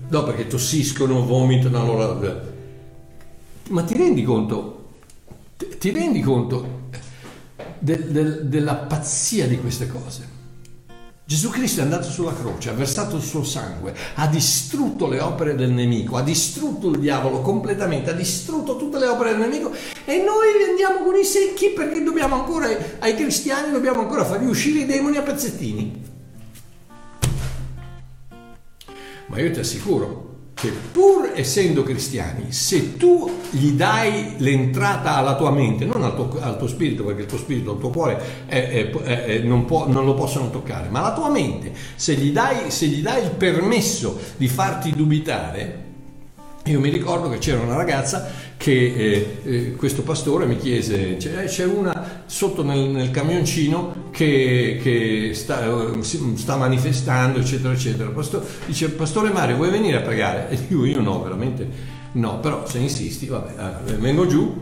no, perché tossiscono, vomitano, allora... Ma ti rendi conto? Ti rendi conto? De, de, della pazzia di queste cose. Gesù Cristo è andato sulla croce, ha versato il suo sangue, ha distrutto le opere del nemico, ha distrutto il diavolo completamente, ha distrutto tutte le opere del nemico e noi andiamo con i secchi perché dobbiamo ancora, ai cristiani dobbiamo ancora far uscire i demoni a pezzettini. Ma io ti assicuro, che pur essendo cristiani, se tu gli dai l'entrata alla tua mente, non al tuo, al tuo spirito, perché il tuo spirito, il tuo cuore è, è, è, non, può, non, lo possono toccare, ma la tua mente, se gli dai, se gli dai il permesso di farti dubitare, io mi ricordo che c'era una ragazza che eh, eh, questo pastore mi chiese, c'è, c'è una sotto nel, nel camioncino che, che sta, eh, sta, manifestando, eccetera, eccetera. Pastore, dice, Pastore Mario, vuoi venire a pregare? E dico, io no, veramente no, però se insisti, vabbè, eh, vengo giù.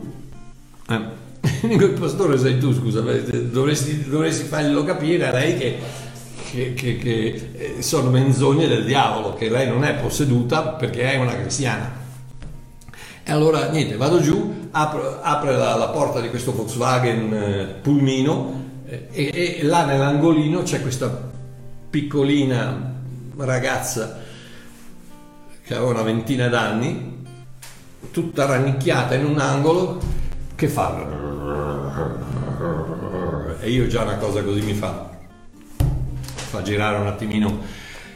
Eh. il pastore sei tu, scusa, dovresti, dovresti farglielo capire a lei che che, che, che, eh, sono menzogne del diavolo, che lei non è posseduta perché è una cristiana. E allora niente, vado giù, apro, apre la, la, porta di questo Volkswagen eh, pulmino eh, e, e, là nell'angolino c'è questa piccolina ragazza che aveva una ventina d'anni, tutta rannicchiata in un angolo, che fa... E io già una cosa così mi fa, fa girare un attimino,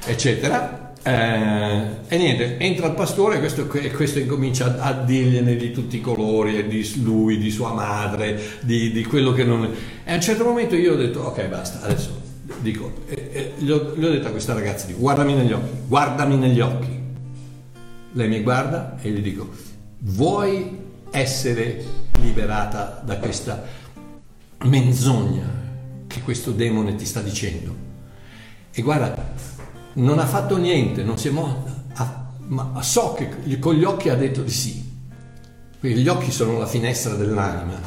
eccetera eh, e niente, entra il pastore e questo, questo incomincia a, dirgliene di tutti i colori, di lui, di sua madre, di, di, quello che non... E a un certo momento io ho detto, ok basta, adesso dico, eh, eh, gli, ho, gli, ho, detto a questa ragazza, dico, guardami negli occhi, guardami negli occhi. Lei mi guarda e gli dico, vuoi essere liberata da questa menzogna che questo demone ti sta dicendo? E guarda, non ha fatto niente, non si è mossa, ma so che con gli occhi ha detto di sì. Gli occhi sono la finestra dell'anima,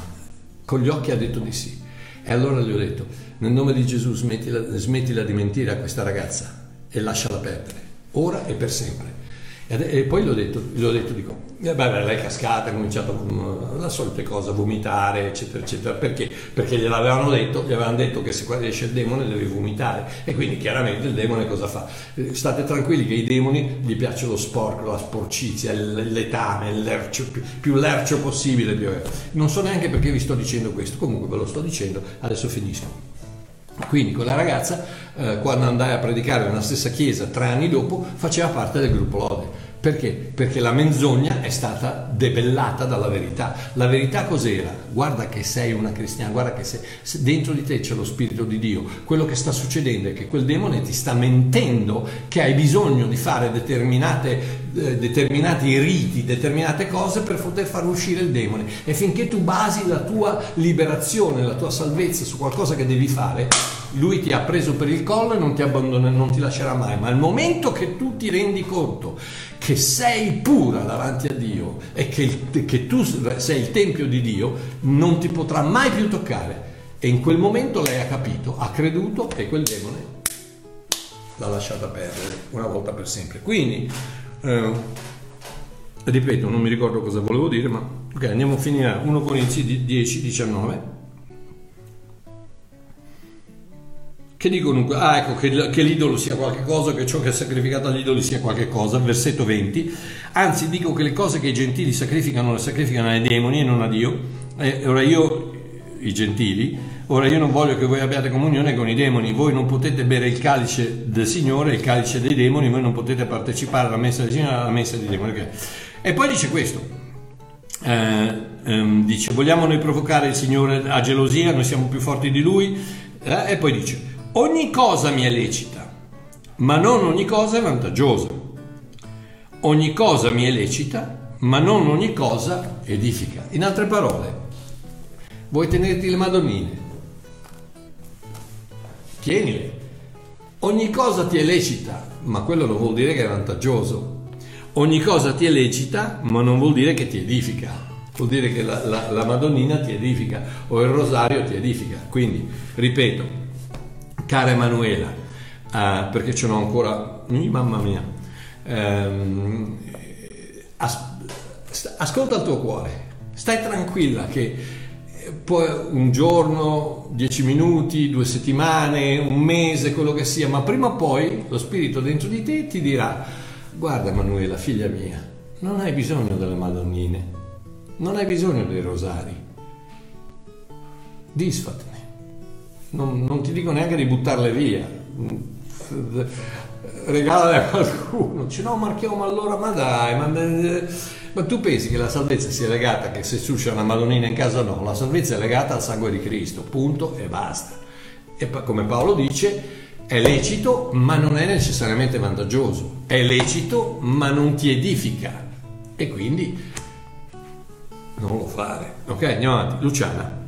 con gli occhi ha detto di sì. E allora gli ho detto, nel nome di Gesù smettila, smettila di mentire a questa ragazza e lasciala perdere, ora e per sempre. E, poi gli ho detto, gli ho detto dico, eh, beh, lei è cascata, ha cominciato con la solita cosa, vomitare, eccetera, eccetera. Perché? Perché gliel'avevano detto, gli avevano detto che se qua esce il demone deve vomitare. E quindi chiaramente il demone cosa fa? Eh, state tranquilli che i demoni gli piace lo sporco, la sporcizia, letame, il lercio, più, più lercio possibile. Più... Non so neanche perché vi sto dicendo questo, comunque ve lo sto dicendo, adesso finisco. Quindi quella ragazza, eh, quando andai a predicare nella stessa chiesa tre anni dopo, faceva parte del gruppo Lode Perché? Perché la menzogna è stata debellata dalla verità. La verità cos'era? Guarda che sei una cristiana, guarda che sei, dentro di te c'è lo Spirito di Dio. Quello che sta succedendo è che quel demone ti sta mentendo che hai bisogno di fare eh, determinati riti, determinate cose per poter far uscire il demone. E finché tu basi la tua liberazione, la tua salvezza su qualcosa che devi fare, lui ti ha preso per il collo e non ti abbandona, non ti lascerà mai. Ma al momento che tu ti rendi conto che sei pura davanti a Dio e che, che tu sei il Tempio di Dio, non ti potrà mai più toccare. E in quel momento lei ha capito, ha creduto e quel demone l'ha lasciata perdere una volta per sempre. Quindi, eh, ripeto, non mi ricordo cosa volevo dire, ma ok, andiamo a finire 1 Corinzi 10, 19. Che dicono ah, ecco, che, che, l'idolo sia qualche cosa, che ciò che è sacrificato agli idoli sia qualche cosa, versetto 20, anzi dico che le cose che i gentili sacrificano le sacrificano ai demoni e non a Dio, e ora io, i gentili, ora io non voglio che voi abbiate comunione con i demoni, voi non potete bere il calice del Signore, il calice dei demoni, voi non potete partecipare alla messa del Signore, alla messa dei demoni. Okay. E poi dice questo, eh, ehm, dice vogliamo noi provocare il Signore a gelosia, noi siamo più forti di Lui, eh, e poi dice Ogni cosa mi è lecita, ma non ogni cosa è vantaggiosa. Ogni cosa mi è lecita, ma non ogni cosa edifica. In altre parole, vuoi tenerti le madonnine? Tienile. Ogni cosa ti è lecita, ma quello non vuol dire che è vantaggioso. Ogni cosa ti è lecita, ma non vuol dire che ti edifica. Vuol dire che la, la, la Madonnina ti edifica o il rosario ti edifica. Quindi, ripeto, cara Emanuela, uh, perché ce n'ho ancora, mamma mia, um, as- ascolta il tuo cuore, stai tranquilla che eh, poi un giorno, dieci minuti, due settimane, un mese, quello che sia, ma prima o poi lo spirito dentro di te ti dirà, guarda Emanuela, figlia mia, non hai bisogno delle madonnine, non hai bisogno dei rosari, disfatene non, non ti dico neanche di buttarle via, regalale a qualcuno, dice no Marchio ma allora ma dai, ma, ma, tu pensi che la salvezza sia legata che se succia una madonnina in casa no, la salvezza è legata al sangue di Cristo, punto e basta. E come Paolo dice, è lecito ma non è necessariamente vantaggioso, è lecito ma non ti edifica e quindi non lo fare. Ok, andiamo avanti. Luciana.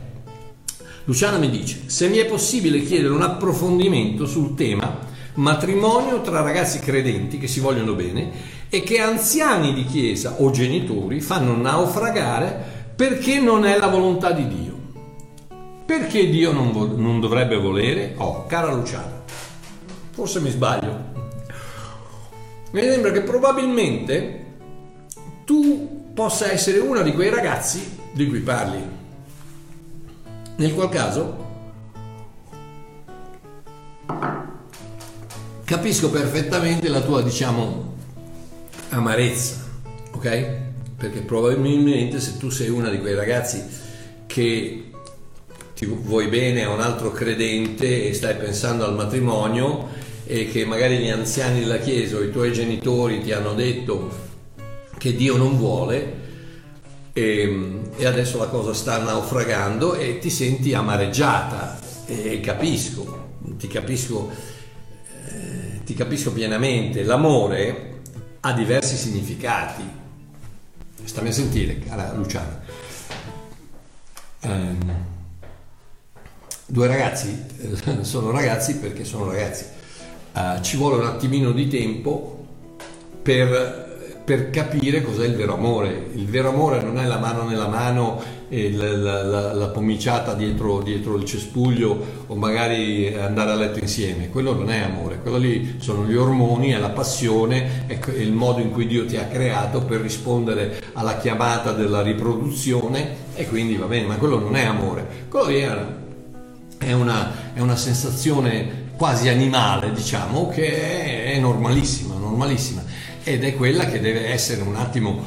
Luciana mi dice, se mi è possibile chiedere un approfondimento sul tema matrimonio tra ragazzi credenti che si vogliono bene e che anziani di chiesa o genitori fanno naufragare perché non è la volontà di Dio. Perché Dio non, vo- non dovrebbe volere? Oh, cara Luciana, forse mi sbaglio. Mi sembra che probabilmente tu possa essere uno di quei ragazzi di cui parli nel qual caso capisco perfettamente la tua, diciamo, amarezza, ok? Perché probabilmente se tu sei una di quei ragazzi che ti vuoi bene a un altro credente e stai pensando al matrimonio e che magari gli anziani della Chiesa o i tuoi genitori ti hanno detto che Dio non vuole, e, ehm, e, adesso la cosa sta naufragando e ti senti amareggiata e capisco, ti capisco, eh, ti capisco pienamente. L'amore ha diversi significati. Stammi a sentire, cara Luciana. Um, due ragazzi eh, sono ragazzi perché sono ragazzi. Uh, ci vuole un attimino di tempo per per capire cos'è il vero amore. Il vero amore non è la mano nella mano e la, la, la, la pomiciata dietro, dietro, il cespuglio o magari andare a letto insieme. Quello non è amore, quello lì sono gli ormoni, è la passione, è il modo in cui Dio ti ha creato per rispondere alla chiamata della riproduzione e quindi va bene, ma quello non è amore. Quello lì è una, è una sensazione quasi animale, diciamo, che è normalissima, normalissima ed è quella che deve essere un attimo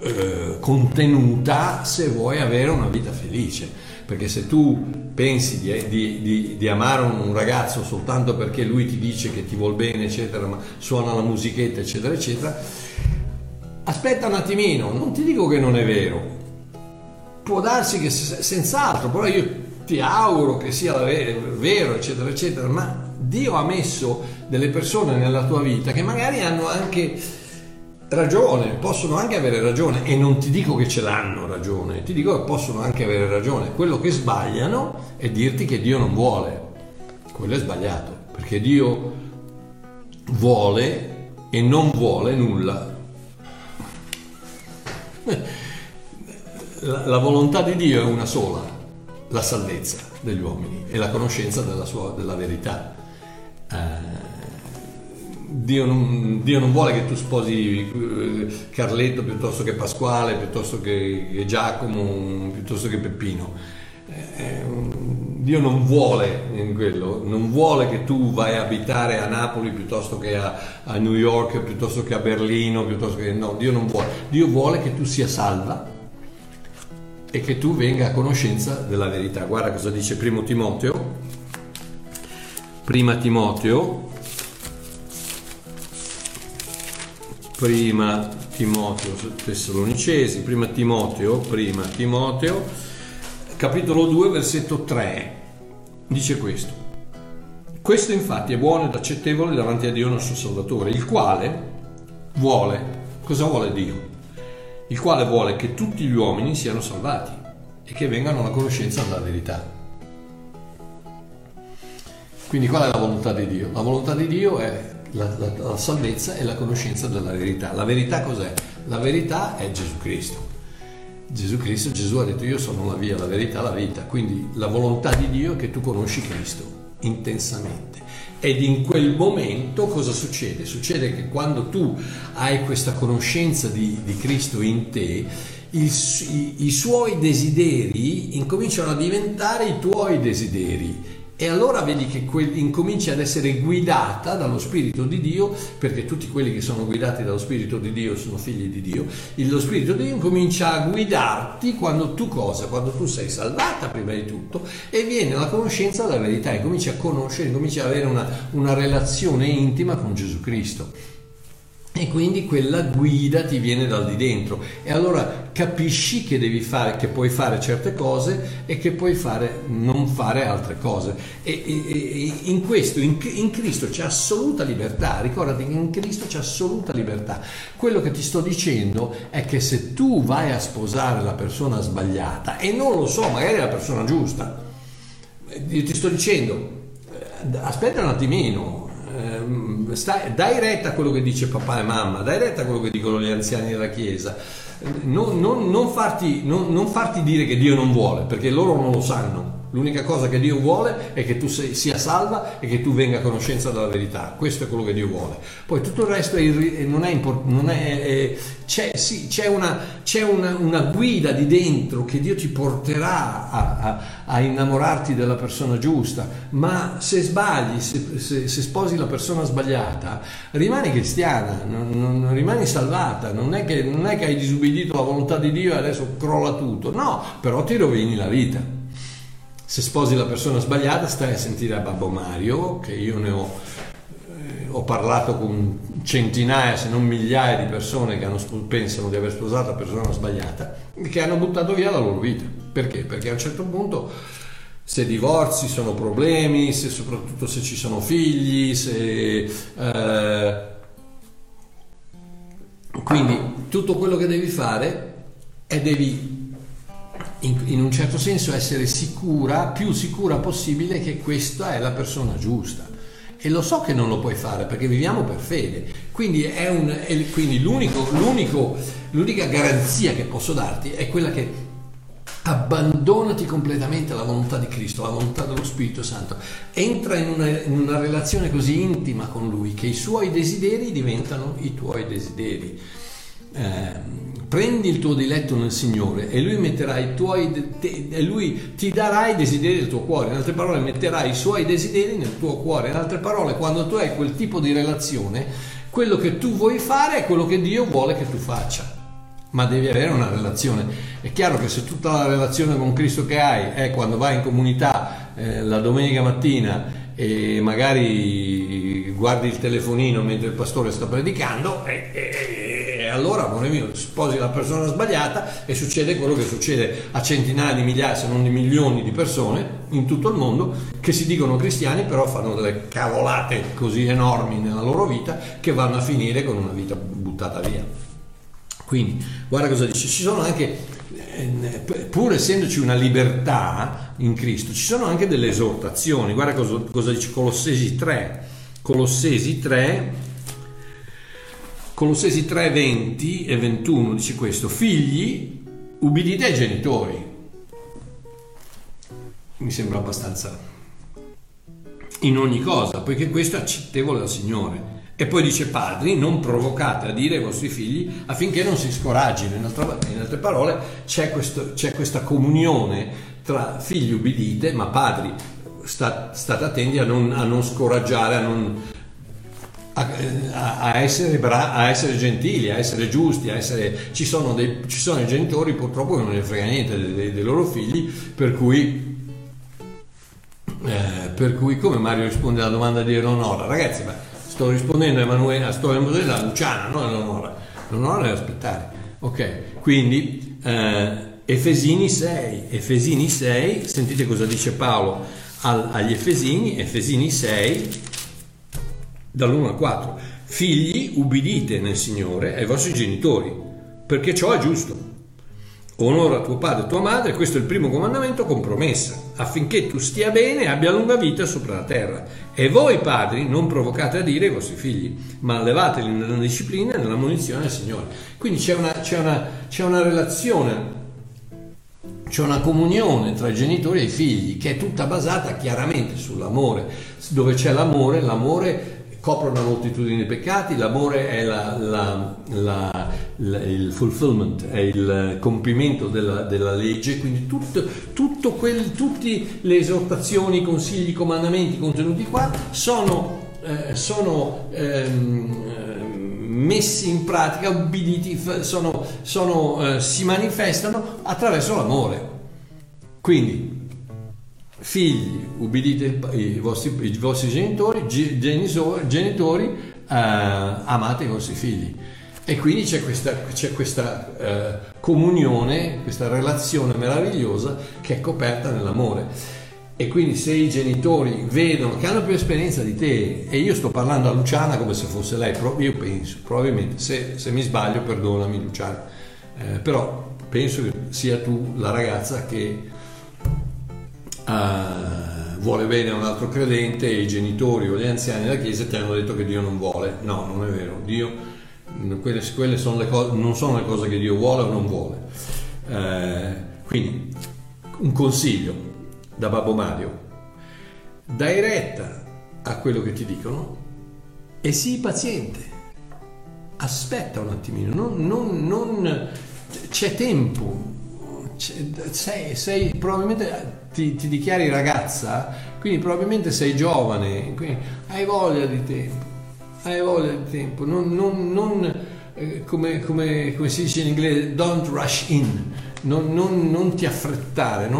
eh, contenuta se vuoi avere una vita felice. Perché se tu pensi di, di, di, di, amare un ragazzo soltanto perché lui ti dice che ti vuol bene, eccetera, ma suona la musichetta, eccetera, eccetera, aspetta un attimino, non ti dico che non è vero, può darsi che senz'altro, però io ti auguro che sia vero, eccetera, eccetera, ma Dio ha messo delle persone nella tua vita che magari hanno anche ragione, possono anche avere ragione e non ti dico che ce l'hanno ragione, ti dico che possono anche avere ragione. Quello che sbagliano è dirti che Dio non vuole. Quello è sbagliato, perché Dio vuole e non vuole nulla. La, volontà di Dio è una sola, la salvezza degli uomini e la conoscenza della, sua, della verità. Eh, Dio non, Dio non, vuole che tu sposi eh, Carletto piuttosto che Pasquale, piuttosto che, Giacomo, piuttosto che Peppino. Eh, eh, Dio non vuole quello, non vuole che tu vai a abitare a Napoli piuttosto che a, a New York, piuttosto che a Berlino, piuttosto che no, Dio non vuole. Dio vuole che tu sia salva e che tu venga a conoscenza della verità. Guarda cosa dice Primo Timoteo. Prima Timoteo prima Timoteo, Tessalonicesi, prima Timoteo, prima Timoteo, capitolo 2, versetto 3, dice questo. Questo infatti è buono ed accettevole davanti a Dio nostro Salvatore, il quale vuole, cosa vuole Dio? Il quale vuole che tutti gli uomini siano salvati e che vengano alla conoscenza della verità. Quindi qual è la volontà di Dio? La volontà di Dio è la, la, la salvezza e la conoscenza della verità. La verità cos'è? La verità è Gesù Cristo. Gesù Cristo, Gesù ha detto io sono la via, la verità, la vita. Quindi la volontà di Dio è che tu conosci Cristo intensamente. Ed in quel momento cosa succede? Succede che quando tu hai questa conoscenza di, di Cristo in te, i, i, i suoi desideri incominciano a diventare i tuoi desideri e allora vedi che que- incominci ad essere guidata dallo Spirito di Dio, perché tutti quelli che sono guidati dallo Spirito di Dio sono figli di Dio. lo Spirito di Dio incomincia a guidarti quando tu cosa? Quando tu sei salvata prima di tutto e viene la conoscenza della verità, e cominci a conoscere, cominci ad avere una, una relazione intima con Gesù Cristo e quindi quella guida ti viene dal di dentro e allora capisci che devi fare, che puoi fare certe cose e che puoi fare, non fare altre cose. E, e, e in questo, in, in, Cristo c'è assoluta libertà, ricordati che in Cristo c'è assoluta libertà. Quello che ti sto dicendo è che se tu vai a sposare la persona sbagliata, e non lo so, magari è la persona giusta, io ti sto dicendo, eh, aspetta un attimino, stai, dai retta a quello che dice papà e mamma, dai retta a quello che dicono gli anziani della Chiesa. Non, non, non, farti, non farti dire che Dio non vuole, perché loro non lo sanno. L'unica cosa che Dio vuole è che tu sei, sia salva e che tu venga a conoscenza della verità. Questo è quello che Dio vuole. Poi tutto il resto è, non è importante. C'è, sì, c'è, una, c'è una, una, guida di dentro che Dio ti porterà a, a, a innamorarti della persona giusta. Ma se sbagli, se, se, se, sposi la persona sbagliata, rimani cristiana, non, non rimani salvata. Non è, che, non è che hai disubbidito la volontà di Dio e adesso crolla tutto. No, però ti rovini la vita se sposi la persona sbagliata stai a sentire a Babbo Mario, che io ne ho, eh, ho parlato con centinaia se non migliaia di persone che hanno, pensano di aver sposato la persona sbagliata e che hanno buttato via la loro vita. Perché? Perché a un certo punto se divorzi sono problemi, se, soprattutto se ci sono figli, se... Eh, quindi tutto quello che devi fare è devi in, in, un certo senso essere sicura, più sicura possibile che questa è la persona giusta. E lo so che non lo puoi fare perché viviamo per fede. Quindi, è un, è, quindi l'unico, l'unico, l'unica garanzia che posso darti è quella che abbandonati completamente alla volontà di Cristo, alla volontà dello Spirito Santo. Entra in una, in una relazione così intima con Lui che i suoi desideri diventano i tuoi desideri. Eh, prendi il tuo diletto nel Signore e lui metterà i tuoi te, e lui ti darà i desideri del tuo cuore. In altre parole metterà i suoi desideri nel tuo cuore. In altre parole quando tu hai quel tipo di relazione quello che tu vuoi fare è quello che Dio vuole che tu faccia. Ma devi avere una relazione. È chiaro che se tutta la relazione con Cristo che hai è quando vai in comunità eh, la domenica mattina e magari guardi il telefonino mentre il pastore sta predicando, è, è, allora, amore mio, sposi la persona sbagliata e succede quello che succede a centinaia di migliaia, se non di milioni di persone in tutto il mondo che si dicono cristiani, però fanno delle cavolate così enormi nella loro vita che vanno a finire con una vita buttata via. Quindi, guarda cosa dice, ci sono anche, eh, pur essendoci una libertà in Cristo, ci sono anche delle esortazioni. Guarda cosa, cosa dice Colossesi 3. Colossesi 3, Colossesi 3, 20 e 21 dice questo, figli, ubbidite ai genitori. Mi sembra abbastanza in ogni cosa, poiché questo è accettevole al Signore. E poi dice padri, non provocate a dire ai vostri figli affinché non si scoraggino. In, in altre parole c'è, questo, c'è, questa comunione tra figli ubbidite, ma padri sta, state attenti a non, a non scoraggiare, a, non, a, a, essere bra- a, essere gentili, a essere giusti, a essere... Ci, sono dei, ci sono i genitori purtroppo che non ne frega niente dei, dei, dei loro figli, per cui... Eh, per cui come Mario risponde alla domanda di Eleonora, ragazzi, ma sto rispondendo a Emanuele, sto rispondendo a Luciana, non Eleonora. Eleonora deve aspettare. Ok, quindi eh, Efesini 6, Efesini 6, sentite cosa dice Paolo al, agli Efesini, Efesini 6, dall'1 al 4. Figli, ubbidite nel Signore ai vostri genitori, perché ciò è giusto. Onora tuo padre e tua madre, questo è il primo comandamento con promessa, affinché tu stia bene e abbia lunga vita sopra la terra. E voi padri non provocate a dire ai vostri figli, ma allevateli nella disciplina e nella munizione del Signore. Quindi c'è una, c'è una, c'è una relazione, c'è una comunione tra i genitori e i figli che è tutta basata chiaramente sull'amore. Dove c'è l'amore, l'amore copre una moltitudine di peccati, l'amore è la, la, la, il fulfillment, è il compimento della, della legge, quindi tutto, tutto quel, tutte le esortazioni, consigli, comandamenti contenuti qua sono, eh, sono ehm, messi in pratica, ubbiditi, sono, sono, eh, si manifestano attraverso l'amore. Quindi figli, ubbidite i vostri, i vostri genitori, genitori, eh, amate i vostri figli. E quindi c'è questa, c'è questa eh, comunione, questa relazione meravigliosa che è coperta nell'amore. E quindi se i genitori vedono che hanno più esperienza di te, e io sto parlando a Luciana come se fosse lei, io penso, probabilmente, se, se mi sbaglio perdonami Luciana, eh, però penso che sia tu la ragazza che uh, vuole bene a un altro credente e i genitori o gli anziani della Chiesa ti hanno detto che Dio non vuole. No, non è vero. Dio, quelle, quelle sono cose, non sono le cose che Dio vuole o non vuole. Uh, quindi, un consiglio da Babbo Mario. Dai retta a quello che ti dicono e sii paziente. Aspetta un attimino, non, non, non c'è tempo, sei, sei, probabilmente ti, ti, dichiari ragazza, quindi probabilmente sei giovane, hai voglia di tempo, hai voglia di tempo, non, non, non eh, come, come, come, si dice in inglese, don't rush in, non, non ti affrettare,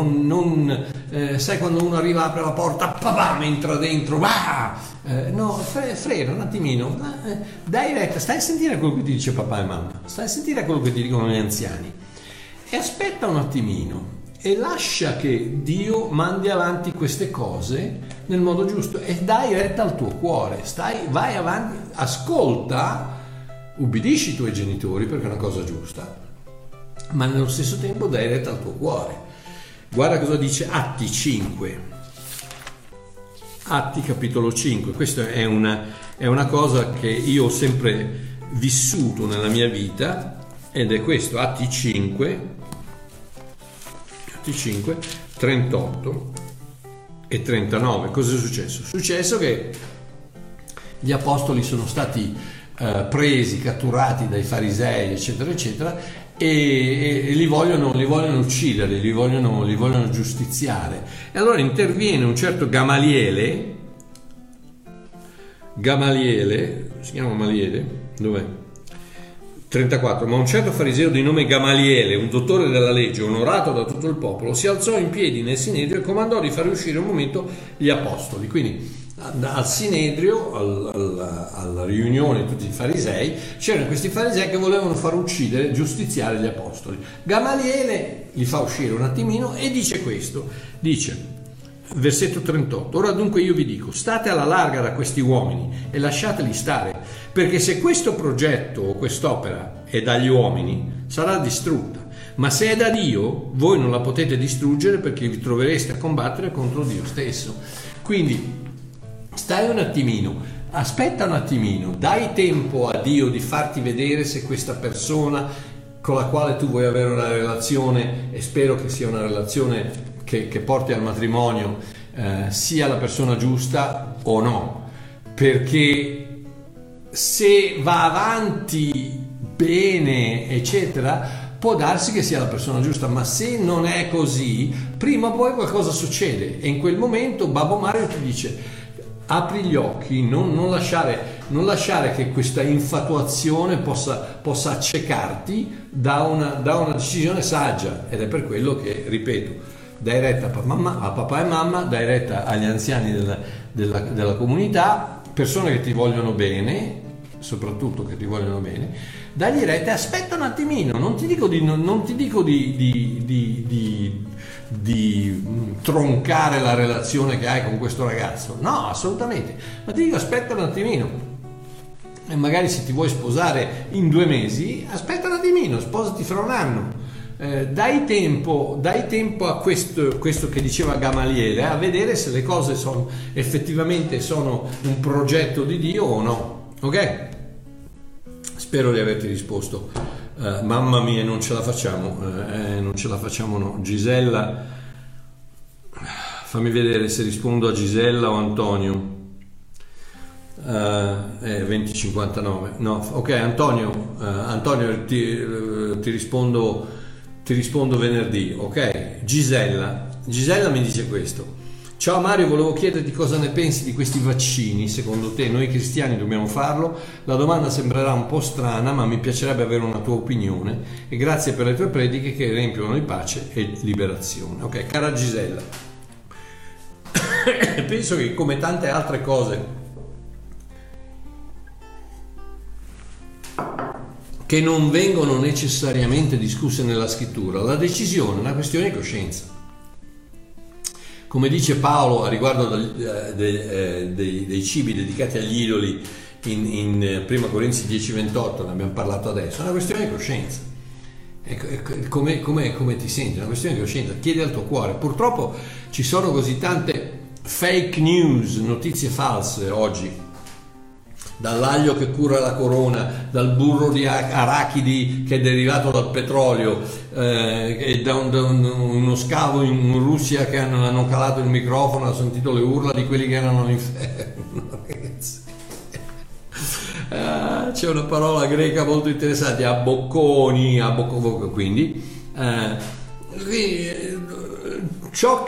eh, sai quando uno arriva, apre la porta, papà, entra dentro, bah! Eh, no, fre, frena un attimino, eh, dai retta, stai a sentire quello che ti dice papà e mamma, stai a sentire quello che ti dicono gli anziani. E aspetta un attimino e lascia che Dio mandi avanti queste cose nel modo giusto e dai retta al tuo cuore, stai, vai avanti, ascolta, ubbidisci i tuoi genitori perché è una cosa giusta, ma nello stesso tempo dai retta al tuo cuore. Guarda cosa dice Atti 5. Atti capitolo 5, questa è una, è una cosa che io ho sempre vissuto nella mia vita ed è questo, Atti 5, 25, 38 e 39. Cosa è successo? È successo che gli apostoli sono stati eh, presi, catturati dai farisei, eccetera, eccetera, e, e, e li, vogliono, li, vogliono, uccidere, li vogliono, li vogliono giustiziare. E allora interviene un certo Gamaliele, Gamaliele, si chiama Gamaliele, dov'è? 34. Ma un certo fariseo di nome Gamaliele, un dottore della legge, onorato da tutto il popolo, si alzò in piedi nel sinedrio e comandò di fare uscire un momento gli apostoli. Quindi al Sinedrio, al, al, alla riunione di tutti i farisei, c'erano questi farisei che volevano far uccidere, giustiziare gli apostoli. Gamaliele li fa uscire un attimino e dice questo, dice Versetto 38. Ora dunque io vi dico, state alla larga da questi uomini e lasciateli stare, perché se questo progetto o quest'opera è dagli uomini, sarà distrutta. Ma se è da Dio, voi non la potete distruggere perché vi trovereste a combattere contro Dio stesso. Quindi stai un attimino, aspetta un attimino, dai tempo a Dio di farti vedere se questa persona con la quale tu vuoi avere una relazione e spero che sia una relazione che, che porti al matrimonio eh, sia la persona giusta o no, perché se va avanti bene, eccetera, può darsi che sia la persona giusta, ma se non è così, prima o poi qualcosa succede e in quel momento Babbo Mario ti dice apri gli occhi, non, non, lasciare, non lasciare, che questa infatuazione possa, possa accecarti da una, da una decisione saggia. Ed è per quello che, ripeto, dai retta a papà, a papà e mamma, dai retta agli anziani della, della, della comunità, persone che ti vogliono bene, soprattutto che ti vogliono bene, dagli retta, aspetta un attimino, non ti dico di, non, non ti dico di, di, di, di, mm, troncare la relazione che hai con questo ragazzo, no, assolutamente, ma ti dico aspetta un attimino. E magari se ti vuoi sposare in due mesi, aspetta un attimino, sposati fra un anno eh, dai, tempo, dai, tempo, a questo, questo, che diceva Gamaliele a vedere se le cose sono, effettivamente sono un progetto di Dio o no. Ok? Spero di averti risposto. Uh, mamma mia, non ce la facciamo, uh, non ce la facciamo no. Gisella, fammi vedere se rispondo a Gisella o Antonio. Uh, eh, 2059 no ok Antonio uh, Antonio ti, uh, ti rispondo ti rispondo venerdì, ok? Gisella, Gisella mi dice questo. Ciao Mario, volevo chiederti cosa ne pensi di questi vaccini. Secondo te noi cristiani dobbiamo farlo? La domanda sembrerà un po' strana, ma mi piacerebbe avere una tua opinione e grazie per le tue prediche che riempiono di pace e liberazione. Ok, cara Gisella, penso che come tante altre cose che non vengono necessariamente discusse nella scrittura. La decisione è una questione di coscienza. Come dice Paolo a riguardo eh, dei, dei, cibi dedicati agli idoli in, in 1 Corinzi 10:28, ne abbiamo parlato adesso, è una questione di coscienza. Come, come, come ti senti? È una questione di coscienza. Chiedi al tuo cuore. Purtroppo ci sono così tante fake news, notizie false oggi dall'aglio che cura la corona, dal burro di arachidi che è derivato dal petrolio eh, e da, un, da un, uno scavo in Russia che hanno, hanno calato il microfono, hanno sentito le urla di quelli che erano all'inferno. ah, c'è una parola greca molto interessante, abbocconi, abbocconi, quindi... Eh, ciò,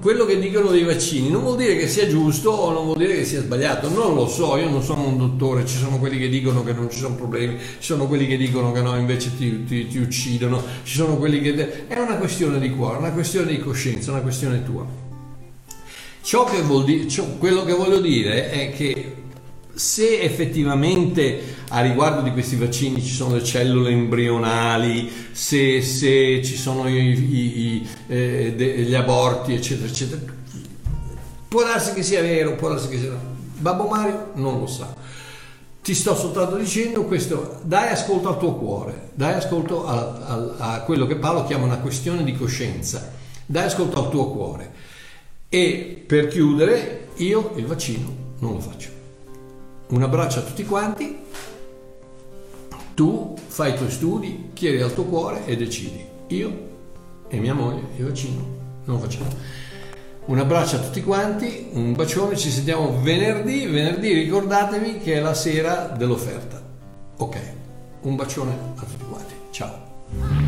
quello che dicono dei vaccini non vuol dire che sia giusto o non vuol dire che sia sbagliato, non lo so, io non sono un dottore, ci sono quelli che dicono che non ci sono problemi, ci sono quelli che dicono che no, invece ti, ti, ti uccidono, ci sono quelli che... È una questione di cuore, una questione di coscienza, una questione tua. Ciò che vuol dire, ciò, quello che voglio dire è che se effettivamente a riguardo di questi vaccini ci sono le cellule embrionali, se, se ci sono i, i, i, eh, de, gli aborti, eccetera, eccetera, può darsi che sia vero, può darsi che sia vero. Babbo Mario non lo sa. Ti sto soltanto dicendo questo, dai ascolto al tuo cuore, dai ascolto a, a, a quello che Paolo chiama una questione di coscienza, dai ascolto al tuo cuore. E per chiudere, io il vaccino non lo faccio. Un abbraccio a tutti quanti, tu fai i tuoi studi, chiedi al tuo cuore e decidi. Io e mia moglie il vaccino non facciamo. Un abbraccio a tutti quanti, un bacione, ci sentiamo venerdì. Venerdì ricordatevi che è la sera dell'offerta. Ok, un bacione a tutti quanti. Ciao.